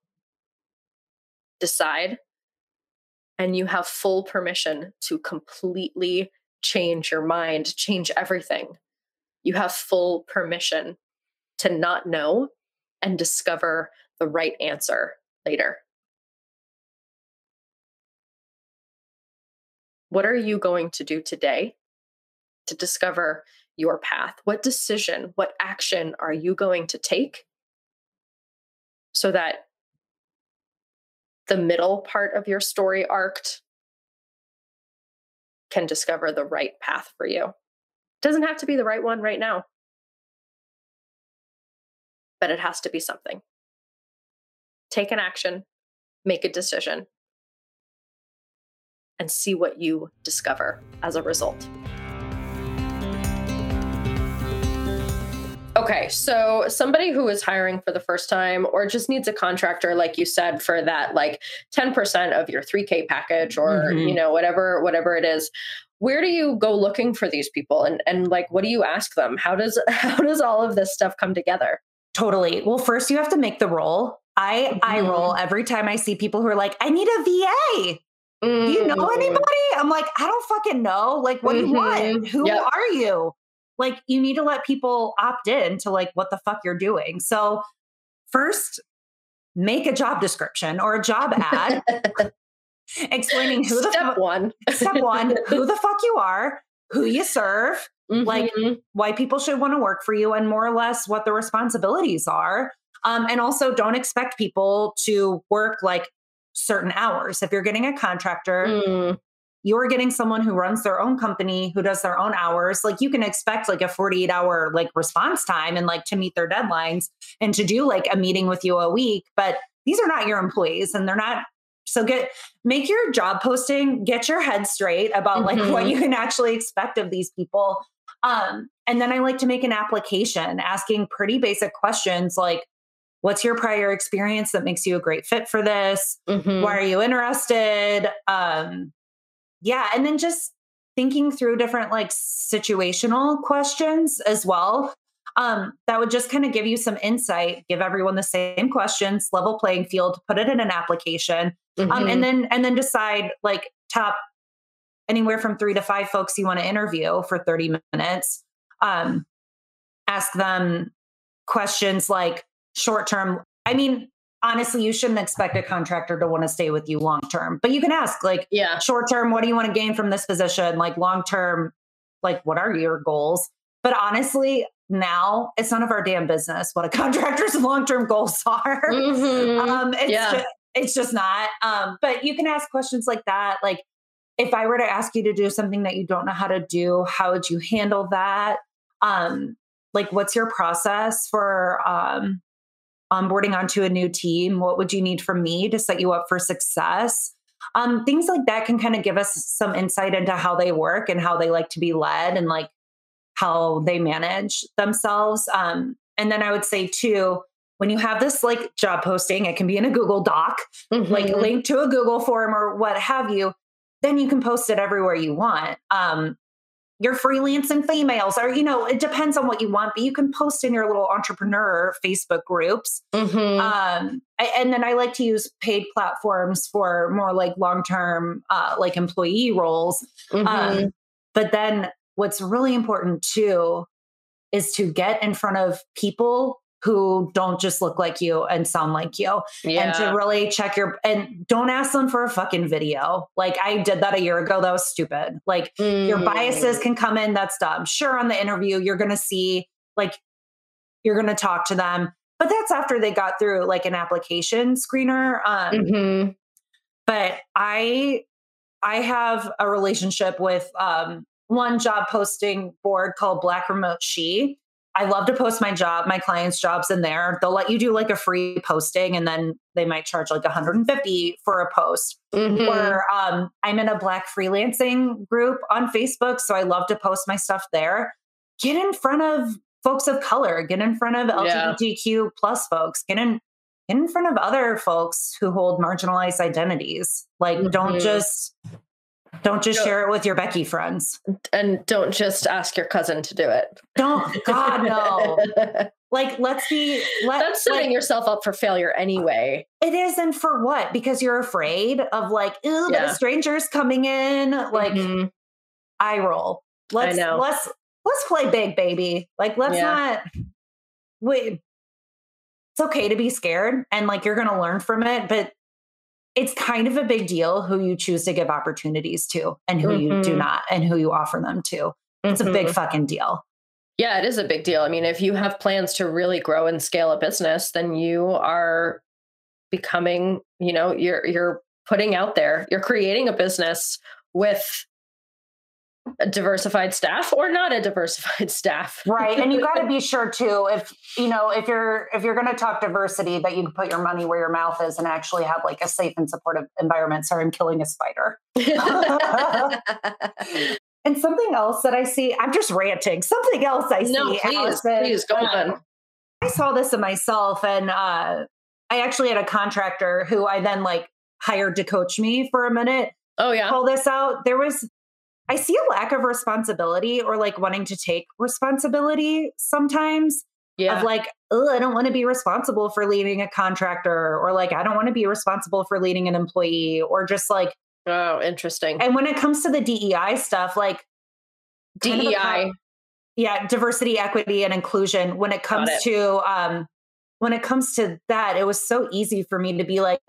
Decide and you have full permission to completely change your mind, change everything. You have full permission to not know and discover the right answer later. What are you going to do today to discover your path? What decision, what action are you going to take so that the middle part of your story arced can discover the right path for you? Doesn't have to be the right one right now, but it has to be something. Take an action, make a decision, and see what you discover as a result. Okay, so somebody who is hiring for the first time or just needs a contractor, like you said, for that like 10% of your 3K package or mm-hmm. you know, whatever, whatever it is. Where do you go looking for these people and and like what do you ask them? How does how does all of this stuff come together? Totally. Well, first you have to make the role. I mm-hmm. I roll every time I see people who are like, I need a VA. Mm-hmm. Do you know mm-hmm. anybody? I'm like, I don't fucking know. Like, what do you want? Mm-hmm. Who yep. are you? like you need to let people opt in to like what the fuck you're doing. So first make a job description or a job ad explaining who the step one step one who the fuck you are who you serve mm-hmm. like why people should want to work for you and more or less what the responsibilities are um, and also don't expect people to work like certain hours. If you're getting a contractor mm. you're getting someone who runs their own company who does their own hours like you can expect like a 48 hour like response time and like to meet their deadlines and to do like a meeting with you a week but these are not your employees and they're not so get make your job posting get your head straight about mm-hmm. like what you can actually expect of these people. Um and then i like to make an application asking pretty basic questions like what's your prior experience that makes you a great fit for this mm-hmm. why are you interested um yeah and then just thinking through different like situational questions as well um, that would just kind of give you some insight give everyone the same questions level playing field put it in an application mm-hmm. um, and mm-hmm. then and then decide like top anywhere from three to five folks you want to interview for 30 minutes um, ask them questions like short term i mean honestly, you shouldn't expect a contractor to want to stay with you long term. But you can ask, like, yeah, short term, what do you want to gain from this position? Like, long term, like, what are your goals? But honestly, now it's none of our damn business what a contractor's long term goals are. Mm-hmm. Um, it's, yeah. just, it's just not. Um, but you can ask questions like that. Like, if I were to ask you to do something that you don't know how to do, how would you handle that? Um, like, what's your process for um, onboarding onto a new team? What would you need from me to set you up for success? Um, things like that can kind of give us some insight into how they work and how they like to be led and like how they manage themselves. Um, and then I would say too, when you have this like job posting, it can be in a Google Doc, mm-hmm. like linked to a Google form or what have you. Then you can post it everywhere you want. Um, your freelancing females or you know it depends on what you want but you can post in your little entrepreneur facebook groups mm-hmm. um, and then i like to use paid platforms for more like long-term uh, like employee roles um, mm-hmm. um, but then what's really important too is to get in front of people who don't just look like you and sound like you. Yeah. and to really check your and don't ask them for a fucking video. Like i did that a year ago. That was stupid. Like mm. your biases can come in. That's dumb. Sure on the interview you're gonna see like you're gonna talk to them. But that's after they got through like an application screener. Um mm-hmm. but i i have a relationship with um one job posting board called black remote she I love to post my job, my clients' jobs in there. They'll let you do like a free posting and then they might charge like 150 for a post. Mm-hmm. Or um, I'm in a black freelancing group on Facebook. So I love to post my stuff there. Get in front of folks of color, get in front of LGBTQ yeah. plus folks, get in get in front of other folks who hold marginalized identities. Like mm-hmm. don't just don't just share it with your Becky friends. And don't just ask your cousin to do it. Don't, God, no. like, let's be. Let, That's setting like, yourself up for failure anyway. It is and for what? Because you're afraid of like, ooh, yeah. the stranger's coming in. Like, mm-hmm. I roll. Let's, let's, let's play big, baby. Like, let's yeah. not wait, it's okay to be scared and like you're going to learn from it, but it's kind of a big deal who you choose to give opportunities to and who mm-hmm. you do mm-hmm. not and who you offer them to. It's mm-hmm. a big mm-hmm. fucking deal. Yeah, it is a big deal. I mean, if you have plans to really grow and scale a business, then you are becoming, you know, you're you're putting out there, you're creating a business with a diversified staff or not a diversified staff. right. And you got to be sure too if you know, if you're if you're going to talk diversity that you can put your money where your mouth is and actually have like a safe and supportive environment. Sorry, I'm killing a spider. and something else that I see, I'm just ranting. Something else I see. No, please, Allison, please go on. I saw this in myself and uh I actually had a contractor who I then like hired to coach me for a minute. Oh yeah. Pull this out. There was I see a lack of responsibility or like wanting to take responsibility sometimes. Yeah. Of like, oh, I don't want to be responsible for leading a contractor, or like, I don't want to be responsible for leading an employee, or just like, oh, interesting. And when it comes to the DEI stuff, like DEI, yeah, diversity, equity, and inclusion. When it comes it. to, um, when it comes to that, it was so easy for me to be like,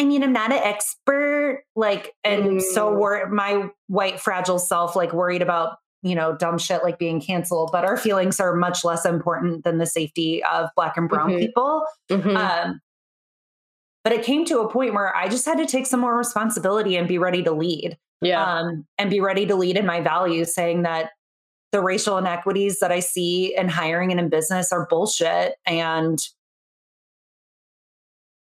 I mean, I'm not an expert, like, and mm. so wor- my white fragile self, like, worried about you know dumb shit like being canceled. But our feelings are much less important than the safety of Black and Brown mm-hmm. people. Mm-hmm. Um, but it came to a point where I just had to take some more responsibility and be ready to lead. Yeah, um, and be ready to lead in my values, saying that the racial inequities that I see in hiring and in business are bullshit, and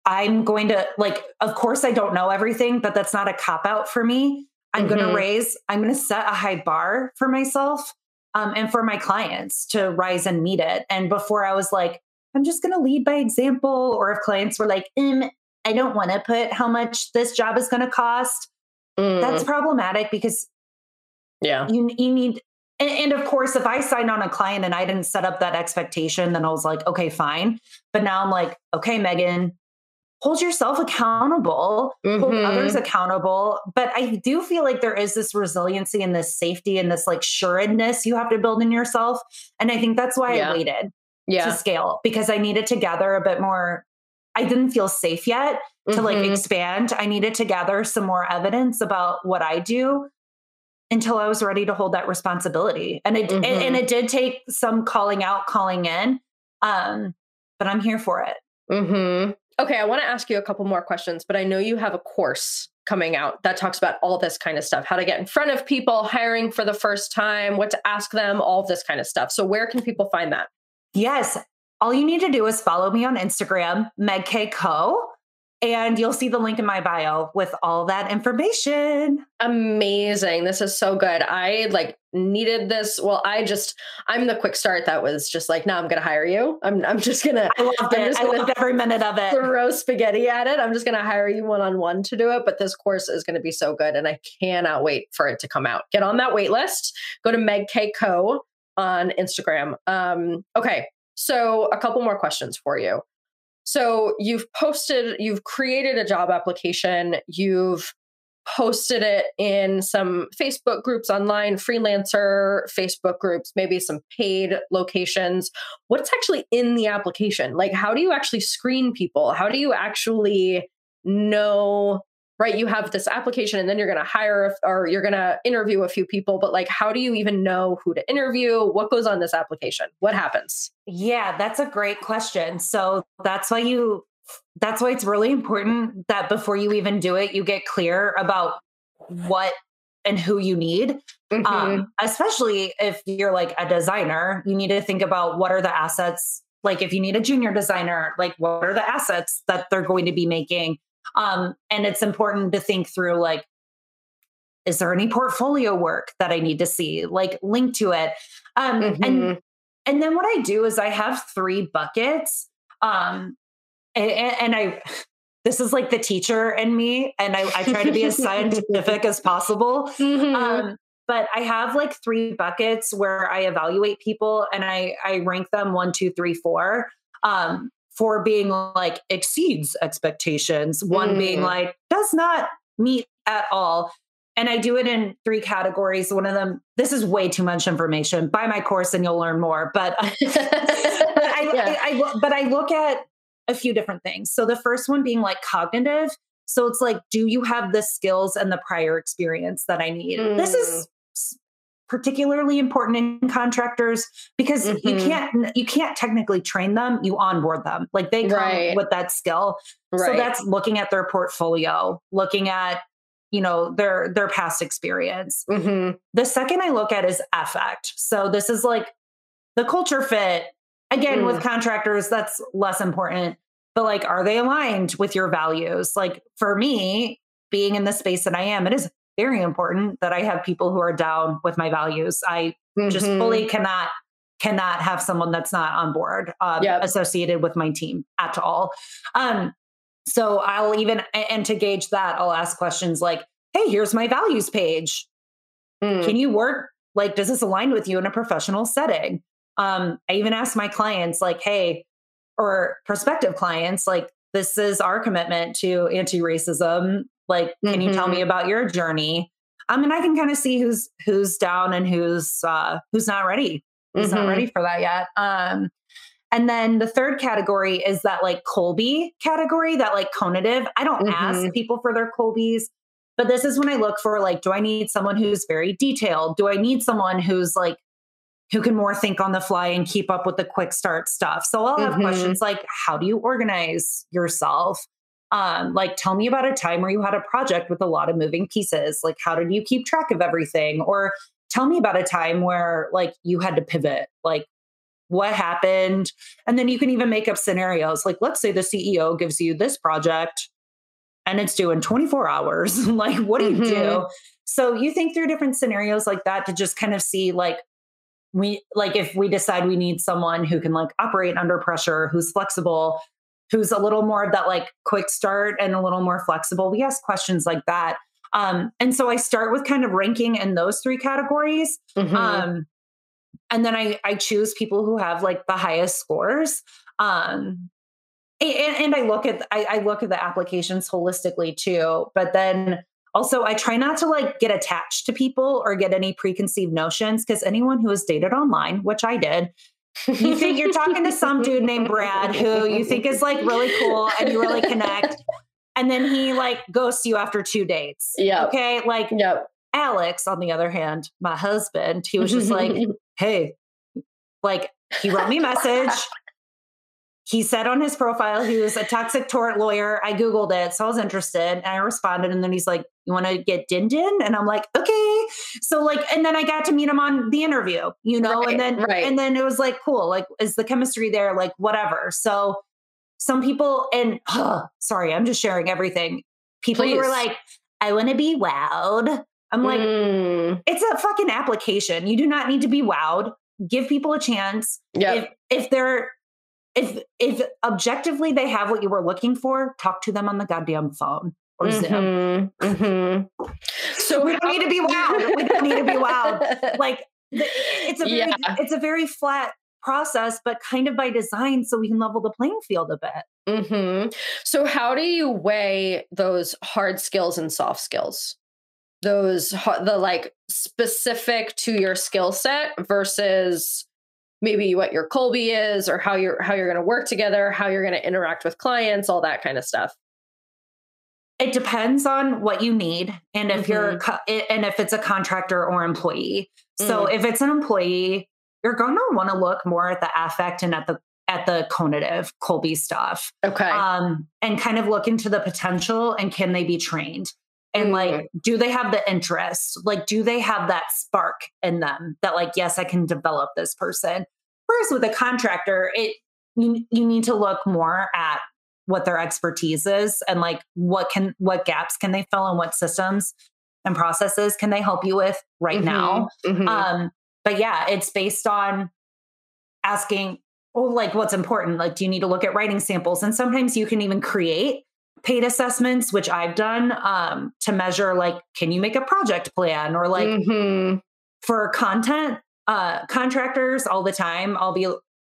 I'm going to like, of course, I don't know everything, but that's not a cop out for me. I'm mm-hmm. going to raise, I'm going to set a high bar for myself um, and for my clients to rise and meet it. And before I was like, I'm just going to lead by example, or if clients were like, mm, I don't want to put how much this job is going to cost, mm. that's problematic because yeah, you, you need, and, and of course, if I signed on a client and I didn't set up that expectation, then I was like, okay, fine. But now I'm like, okay, Megan, hold yourself accountable, mm-hmm. hold others accountable. But I do feel like there is this resiliency and this safety and this like sureness you have to build in yourself. And I think that's why yeah. I waited yeah. to scale because I needed to gather a bit more. I didn't feel safe yet to mm-hmm. like expand. I needed to gather some more evidence about what I do until I was ready to hold that responsibility. And it mm-hmm. and, and, it did take some calling out, calling in. Um, but I'm here for it. Mm-hmm. Okay, I want to ask you a couple more questions, but I know you have a course coming out that talks about all this kind of stuff how to get in front of people, hiring for the first time, what to ask them, all this kind of stuff. So, where can people find that? Yes. All you need to do is follow me on Instagram, Meg K Co. And you'll see the link in my bio with all that information. Amazing. This is so good. I like needed this. Well, I just I'm the quick start that was just like, no, I'm gonna hire you. I'm I'm just gonna I loved it. I loved every minute of it. Throw spaghetti at it. I'm just gonna hire you one-on-one to do it. But this course is gonna be so good and I cannot wait for it to come out. Get on that wait list. Go to Meg K Co on Instagram. Um, okay. So a couple more questions for you. So you've posted, you've created a job application, you've posted it in some Facebook groups online, freelancer Facebook groups, maybe some paid locations. What's actually in the application? Like, how do you actually screen people? How do you actually know right? You have this application and then you're going to hire or you're going to interview a few people but like how do you even know who to interview? What goes on this application? What happens? Yeah that's a great question. So that's why you that's why it's really important that before you even do it you get clear about what and who you need. Mm-hmm. um, especially if you're like a designer you need to think about what are the assets like if you need a junior designer like what are the assets that they're going to be making um, and it's important to think through like, is there any portfolio work that I need to see? Like link to it. Um, mm-hmm. and and then what I do is I have three buckets. Um, and, and I this is like the teacher in me, and I, I try to be as scientific as possible. Mm-hmm. Um, but I have like three buckets where I evaluate people and I I rank them one, two, three, four. Um, for being like exceeds expectations, one mm. being like does not meet at all. And I do it in three categories. One of them, this is way too much information. Buy my course and you'll learn more. But, but I yeah. I, I, but I look at a few different things. So the first one being like cognitive. So it's like, do you have the skills and the prior experience that I need? Mm. This is mm. Particularly important in contractors because mm-hmm. you can't you can't technically train them you onboard them like they come right. with that skill right. so that's looking at their portfolio looking at you know their their past experience mm-hmm. the second i look at is affect so this is like the culture fit again mm. with contractors that's less important but like are they aligned with your values like for me being in the space that i am it is very important that i have people who are down with my values i mm-hmm. just fully cannot cannot have someone that's not on board um, yep. associated with my team at all um, so i'll even and to gauge that i'll ask questions like hey here's my values page mm. can you work like does this align with you in a professional setting um, i even ask my clients like hey or prospective clients like this is our commitment to anti-racism like can mm-hmm. you tell me mm-hmm. about your journey i mean i can kind of see who's who's down and who's uh who's not ready who's mm-hmm. not ready for that yet um and then the third category is that like Kolbe category, that like conative. I don't mm-hmm. ask people for their Kolbes, but this is when I look for like, do I need someone who's very detailed? Do I need someone who's like who can more think on the fly and keep up with the quick start stuff. So I'll have mm-hmm. questions like, how do you organize yourself? Um, like, tell me about a time where you had a project with a lot of moving pieces. Like, how did you keep track of everything? Or tell me about a time where like you had to pivot. Like, what happened? And then you can even make up scenarios. Like, let's say the CEO gives you this project and it's due in 24 hours. like, what do you mm-hmm. do? So you think through different scenarios like that to just kind of see like we like if we decide we need someone who can like operate under pressure, who's flexible, who's a little more of that like quick start and a little more flexible, we ask questions like that. Um, and so I start with kind of ranking in those three categories. Mm-hmm. Um, and then I, I choose people who have like the highest scores. Um, and, and I look at I, I look at the applications holistically too. But then also, I try not to like get attached to people or get any preconceived notions because anyone who has dated online, which I did, you think you're talking to some dude named Brad who you think is like really cool and you really connect. And then he like ghosts you after two dates. Yeah. Okay. Like yep. Alex, on the other hand, my husband, he was just like, hey, like he wrote me a message he said on his profile he was a toxic tort lawyer. I Googled it. So I was interested and I responded. And then he's like, You want to get din din? And I'm like, Okay. So like, and then I got to meet him on the interview, you know, right, and then right. and then it was like, cool. Like, is the chemistry there? Like, whatever. So some people, and sorry, I'm just sharing everything. People Please. who are like, I want to be wowed. I'm like, mm. it's a fucking application. You do not need to be wowed. Give people a chance. Yeah. If if they're if if objectively they have what you were looking for, talk to them on the goddamn phone or mm-hmm, Zoom. Mm-hmm. So we don't need to be wowed. We don't need to be wowed. Like it's a very, yeah. it's a very flat process, but kind of by design, so we can level the playing field a bit. Mm-hmm. So how do you weigh those hard skills and soft skills? Those the like specific to your skill set versus maybe what your Kolbe is or how you're how you're going to work together, how you're going to interact with clients, all that kind of stuff. It depends on what you need and if mm-hmm. you're and if it's a contractor or employee. So mm. if it's an employee, you're going to want to look more at the affect and at the at the conative Kolbe stuff. Okay. Um, and kind of look into the potential and can they be trained? And mm-hmm. like do they have the interest like do they have that spark in them that like yes i can develop this person whereas with a contractor it you, you need to look more at what their expertise is and like what can what gaps can they fill in what systems and processes can they help you with right mm-hmm. now mm-hmm. um but yeah it's based on asking well like what's important like do you need to look at writing samples and sometimes you can even create paid assessments, which I've done um, to measure like, can you make a project plan or like mm-hmm. for content uh, contractors all the time, I'll be,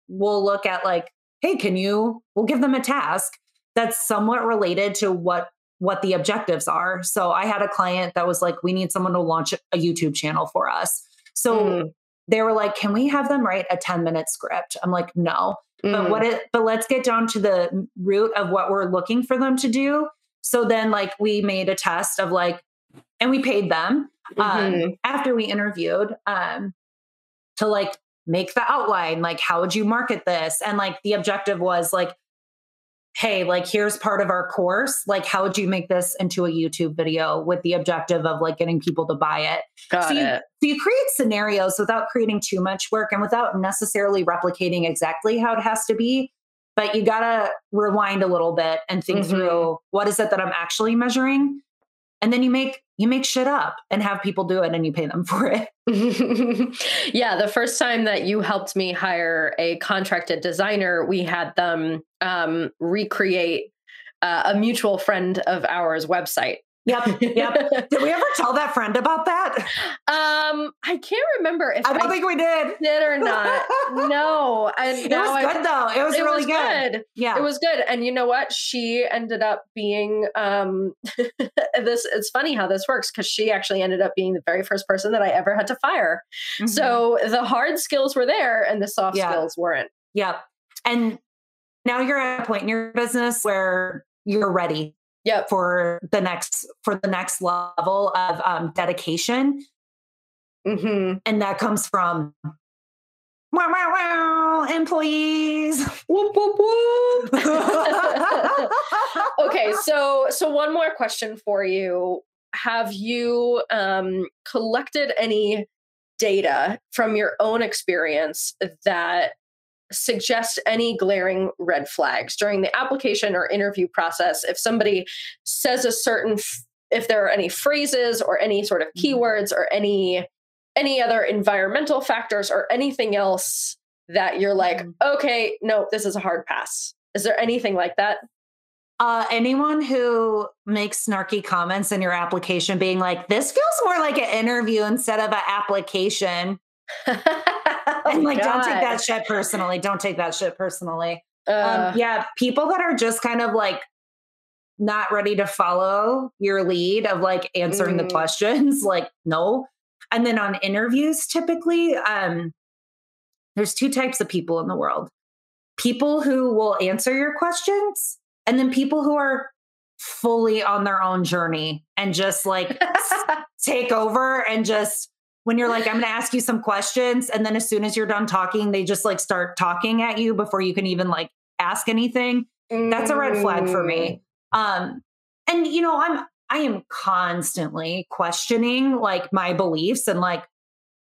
we'll look at like, hey, can you, we'll give them a task that's somewhat related to what what the objectives are. So I had a client that was like, we need someone to launch a YouTube channel for us. So mm. they were like, can we have them write a 10 minute script? I'm like, no. Mm. But what it but let's get down to the root of what we're looking for them to do. So then like we made a test of like and we paid them um, mm-hmm. after we interviewed um to like make the outline like how would you market this and like the objective was like hey, like here's part of our course. Like, how would you make this into a YouTube video with the objective of like getting people to buy it? Got so, you, so you create scenarios without creating too much work and without necessarily replicating exactly how it has to be. But you gotta rewind a little bit and think mm-hmm. through what is it that I'm actually measuring? And then you make you make shit up and have people do it and you pay them for it. yeah, the first time that you helped me hire a contracted designer, we had them um, recreate uh, a mutual friend of ours website. Yep. Yep. did we ever tell that friend about that? Um, I can't remember if I don't I think we did. Did or not. no. And it was I, good though. It was it really was good. good. Yeah. It was good. And you know what? She ended up being um this it's funny how this works because she actually ended up being the very first person that I ever had to fire. Mm-hmm. So the hard skills were there and the soft yeah. skills weren't. Yep. And now you're at a point in your business where you're ready yep. for the next for the next level of um, dedication mm-hmm. and that comes from wow wow wow employees whoop whoop whoop okay so so one more question for you have you um, collected any data from your own experience that suggest any glaring red flags during the application or interview process if somebody says a certain if there are any phrases or any sort of mm-hmm. keywords or any any other environmental factors or anything else that you're like mm-hmm. okay no this is a hard pass is there anything like that uh, anyone who makes snarky comments in your application being like this feels more like an interview instead of an application oh and like, God. don't take that shit personally. Don't take that shit personally. Uh, um, yeah, people that are just kind of like not ready to follow your lead of like answering mm. the questions, like no. And then on interviews, typically, um, there's two types of people in the world people who will answer your questions, and then people who are fully on their own journey and just like take over and just when you're like, I'm going to ask you some questions. And then as soon as you're done talking, they just like start talking at you before you can even like ask anything. That's a red flag for me. Mm. Um, and you know, I'm, I am constantly questioning like my beliefs and like,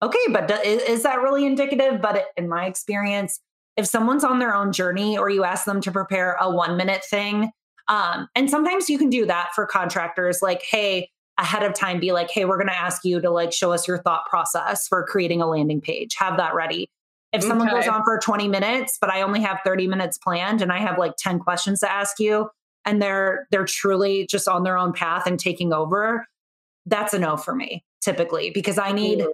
okay, but do, is, is that really indicative? But in my experience, if someone's on their own journey or you ask them to prepare a one minute thing, um, and sometimes you can do that for contractors, like, hey, ahead of time be like, hey, we're going to ask you to like show us your thought process for creating a landing page. Have that ready. If someone okay. goes on for 20 minutes, but I only have 30 minutes planned and I have like 10 questions to ask you and they're they're truly just on their own path and taking over, that's a no for me typically because I need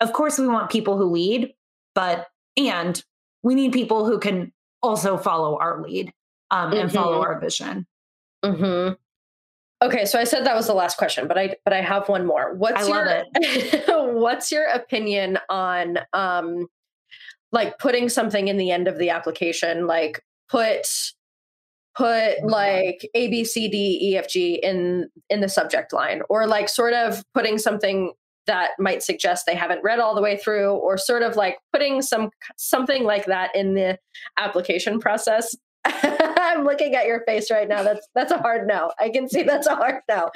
of course we want people who lead, but and we need people who can also follow our lead um, mm-hmm. and follow mm-hmm. our vision. Mm-hmm. Okay, so I said that was the last question, but I but I have one more. What's I your what's your opinion on um like putting something in the end of the application, like put put like A B C D E F G in in the subject line, or like sort of putting something that might suggest they haven't read all the way through, or sort of like putting some something like that in the application process I'm looking at your face right now. That's that's a hard no. I can see that's a hard no.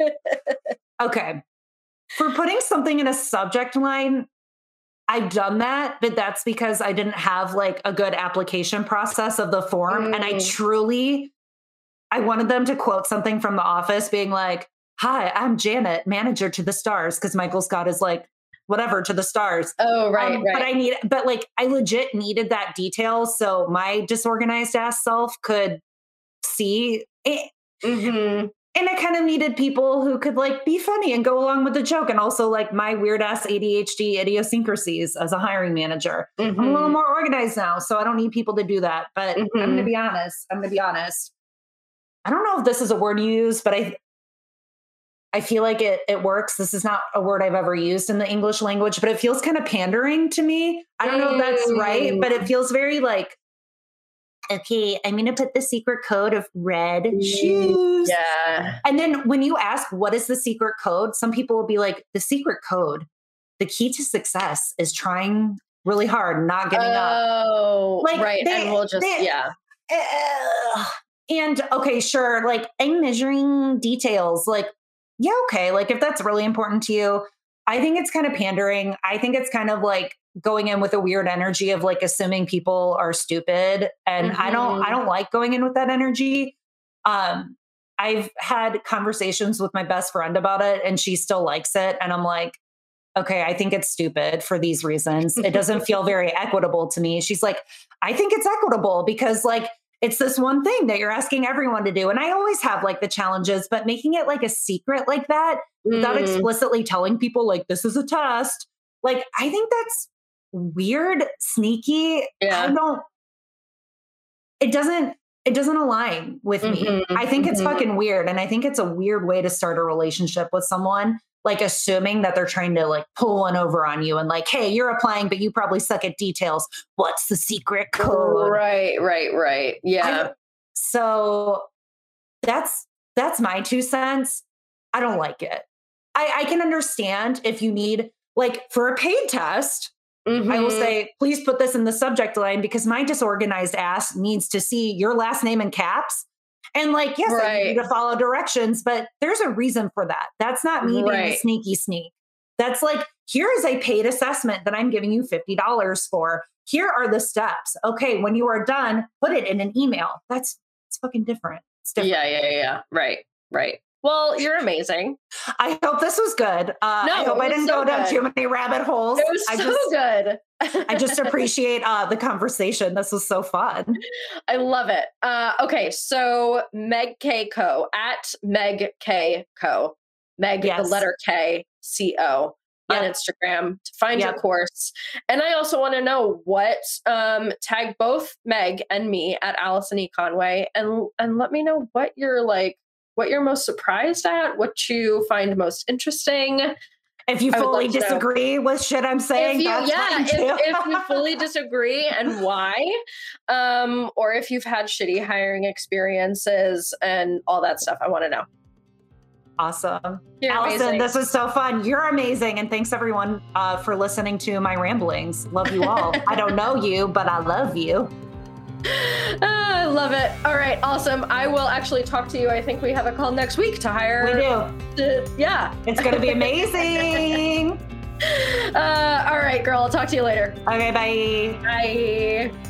okay. For putting something in a subject line, I've done that, but that's because I didn't have like a good application process of the form. Mm. And I mm. truly I wanted them to quote something from the office being like, Hi, I'm Janet, manager to the stars, because Michael Scott is like whatever to the stars. Oh, right, um, right. But I need, but like I legit needed that detail so my disorganized ass self could see it. Mm-hmm. And I kind of needed people who could like be funny and go along with the joke, and also like my weird ass ADHD idiosyncrasies as a hiring manager. Mm-hmm. I'm a little mm-hmm. more organized now, so I don't need people to do that. But mm-hmm. I'm going to be honest. I'm going to be honest. I don't know if this is a word you use, but I I feel like it it works. This is not a word I've ever used in the English language, but it feels kind of pandering to me. I don't know if that's right, but it feels very like okay, I'm going to put the secret code of red shoes. Yeah. And then when you ask what is the secret code, some people will be like the secret code, the key to success is trying really hard, not giving up. Oh, like, right. They, and we'll just, they, yeah. Uh, and okay, sure. Like I'm measuring details. Like, yeah, okay. Like if that's really important to you, I think it's kind of pandering. I think it's kind of like going in with a weird energy of like assuming people are stupid. And mm-hmm. I don't, I mm-hmm. don't like going in with that energy. Um, I've had conversations with my best friend about it and she still likes it. And I'm like, okay, I think it's stupid for these reasons. It doesn't feel very equitable to me. She's like, I think it's equitable because like it's this one thing that you're asking everyone to do. And I always have like the challenges, but making it like a secret like that mm. without explicitly telling people like this is a test, like I think that's weird, sneaky. Yeah. I don't it doesn't it doesn't align with mm-hmm, me. I think mm-hmm. it's fucking weird. And I think it's a weird way to start a relationship with someone like assuming that they're trying to like pull one over on you and like, hey, you're applying, but you probably suck at details. What's the secret code? Right, right, right. Yeah. I, so that's that's my two cents. I don't like it. I, I can understand if you need like for a paid test. Mm-hmm. I will mm-hmm. say, please put this in the subject line because my disorganized ass needs to see your last name in caps and like, yes, right. I need to follow directions, but there's a reason for that. That's not me right. being a sneaky sneak. That's like, here is a paid assessment that I'm giving you $50 for. Here are the steps. Okay, when you are done, put it in an email. That's it's fucking different. It's different. Yeah, yeah, yeah. Right, right. Well, you're amazing. I hope this was good. Uh, no, I hope I didn't so go down good. too many rabbit holes. It was I so just, good. I just appreciate uh, the conversation. This was so fun. I love it. Uh, okay, so Meg K Co at Meg K Co. Meg, yes. the letter K C O on Instagram to find yep. your course. And I also want to know what um, tag both Meg and me at Allison E Conway and and let me know what you're like what you're most surprised at, what you find most interesting. If you fully disagree with shit I'm saying, if you, yeah, if, if, you fully disagree and why, um, or if you've had shitty hiring experiences and all that stuff, I want to know. Awesome. You're Allison, amazing. this was so fun. You're amazing. And thanks everyone uh, for listening to my ramblings. Love you all. I don't know you, but I love you. I love it. All right, awesome. I will actually talk to you. I think we have a call next week to hire. We do. To, yeah. It's going to be amazing. uh, all right, girl. I'll talk to you later. Okay, bye. Bye.